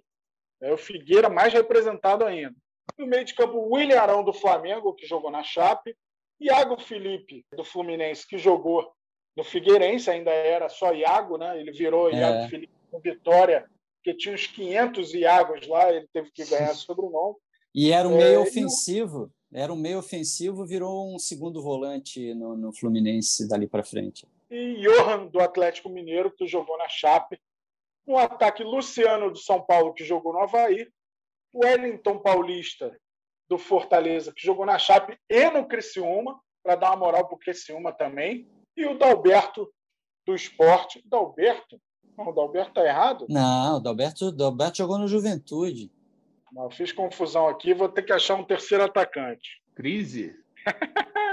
É o Figueira mais representado ainda. No meio de campo, William Arão do Flamengo, que jogou na Chape. Iago Felipe, do Fluminense, que jogou no Figueirense, ainda era só Iago, né? Ele virou é. Iago Felipe com Vitória, porque tinha uns 500 Iagos lá, ele teve que ganhar sobrenome. E era um meio é, ofensivo. Era um meio ofensivo, virou um segundo volante no, no Fluminense dali para frente. E Johan, do Atlético Mineiro, que jogou na Chape. No ataque, Luciano, do São Paulo, que jogou no Havaí. Wellington Paulista, do Fortaleza, que jogou na Chape e no Criciúma, para dar uma moral para o Criciúma também. E o Dalberto, do Esporte. Dalberto? Não, o Dalberto está errado? Não, o Dalberto, Dalberto jogou no Juventude. Não, fiz confusão aqui, vou ter que achar um terceiro atacante. Crise?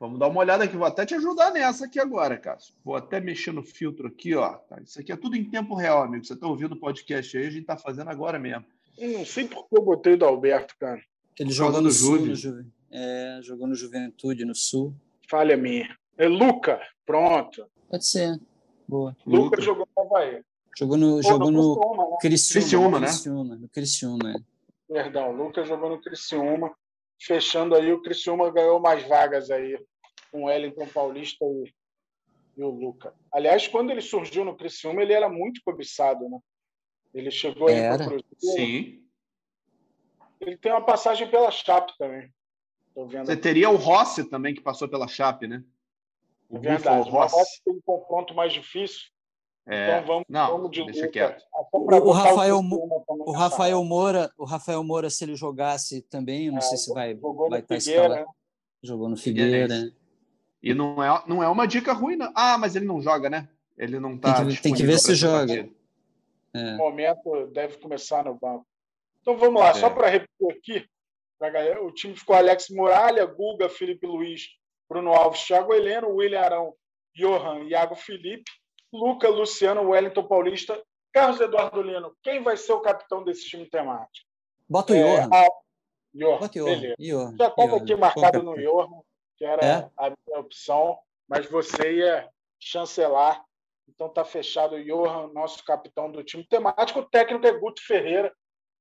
Vamos dar uma olhada aqui, vou até te ajudar nessa aqui agora, Cássio. Vou até mexer no filtro aqui, ó. Tá, isso aqui é tudo em tempo real, amigo. Você está ouvindo o podcast aí, a gente está fazendo agora mesmo. Eu não sei porque eu botei do Alberto, cara. Ele jogou no Sul, no Ju... é, jogou no Juventude, no Sul. Falha minha. É Luca, pronto. Pode ser. Boa. Luca, Luca. jogou no Havaí. Jogou no, jogou no, no Criciúma, né? Criciúma, no Criciúma, é. Perdão, o Lucas jogou no Criciúma. Fechando aí, o Criciúma ganhou mais vagas aí com o Wellington Paulista e, e o Luca. Aliás, quando ele surgiu no Criciúma, ele era muito cobiçado, né? Ele chegou aí para o Sim. Ele tem uma passagem pela Chape também. Você teria o Rossi também, que passou pela Chape, né? O é verdade. O Rossi tem um confronto mais difícil. É, então vamos, não, vamos de deixa quieto. O, o, Rafael, o, Rafael Moura, o Rafael Moura, se ele jogasse também, não é, sei se vai, vai estar escalado. Jogou no Figueira. E não é, não é uma dica ruim, não. Ah, mas ele não joga, né? Ele não tá. Tem que, tem que ver se joga. É. No momento deve começar no banco. Então vamos lá, é. só para repetir aqui, pra galera, o time ficou Alex Muralha, Guga, Felipe Luiz, Bruno Alves, Thiago Heleno, William Arão, Johan, Iago Felipe, Luca, Luciano, Wellington Paulista, Carlos Eduardo Lino. Quem vai ser o capitão desse time temático? Bota o é, Johan. A... Johan, Bota o Johan. Johan. Já estava aqui marcado no Johan, que era é? a minha opção, mas você ia chancelar. Então está fechado o Johan, nosso capitão do time temático. O técnico é Guto Ferreira,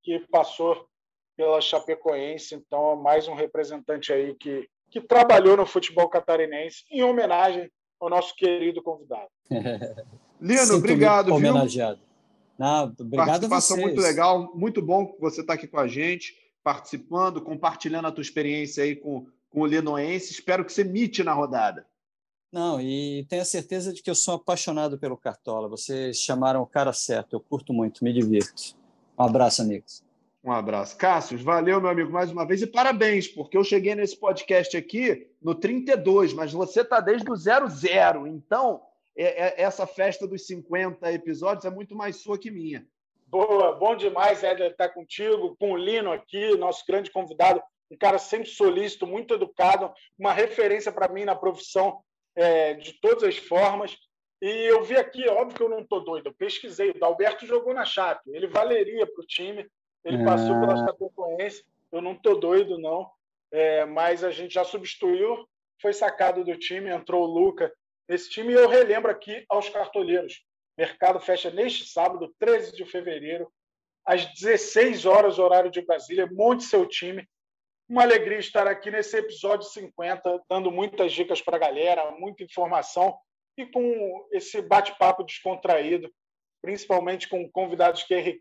que passou pela Chapecoense. Então, é mais um representante aí que, que trabalhou no futebol catarinense em homenagem ao nosso querido convidado. Lino, obrigado. Homenageado. Não, obrigado Participação a vocês. muito legal, muito bom que você está aqui com a gente, participando, compartilhando a tua experiência aí com, com o Linoense. Espero que você mite na rodada. Não, e tenha certeza de que eu sou apaixonado pelo Cartola. Vocês chamaram o cara certo. Eu curto muito, me divirto. Um abraço, amigos. Um abraço. Cássio, valeu, meu amigo, mais uma vez. E parabéns, porque eu cheguei nesse podcast aqui no 32, mas você está desde o 00. Então, é, é, essa festa dos 50 episódios é muito mais sua que minha. Boa, bom demais, Éder, estar contigo, com o Lino aqui, nosso grande convidado, um cara sempre solícito, muito educado, uma referência para mim na profissão é, de todas as formas. E eu vi aqui, óbvio que eu não estou doido, eu pesquisei. O Alberto jogou na Chape, ele valeria para o time, ele passou pela Chapecoense. Eu não estou doido, não. É, mas a gente já substituiu, foi sacado do time, entrou o Luca nesse time. E eu relembro aqui aos cartoleiros: mercado fecha neste sábado, 13 de fevereiro, às 16 horas, horário de Brasília. Monte seu time. Uma alegria estar aqui nesse episódio 50, dando muitas dicas para a galera, muita informação e com esse bate-papo descontraído, principalmente com convidados que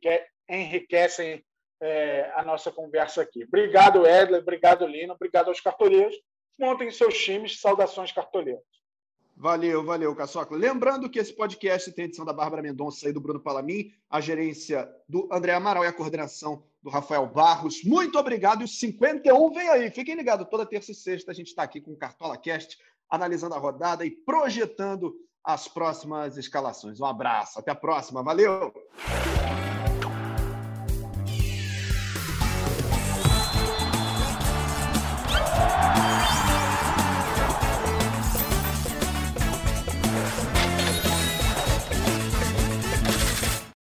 enriquecem é, a nossa conversa aqui. Obrigado, Edler, obrigado, Lino, obrigado aos cartoleiros. Montem seus times, saudações cartoleiros. Valeu, valeu, Caçoca. Lembrando que esse podcast tem edição da Bárbara Mendonça e do Bruno Palamin, a gerência do André Amaral e a coordenação do Rafael Barros. Muito obrigado. E o 51 vem aí. Fiquem ligados, toda terça e sexta a gente está aqui com o Cartola Cast, analisando a rodada e projetando as próximas escalações. Um abraço, até a próxima. Valeu!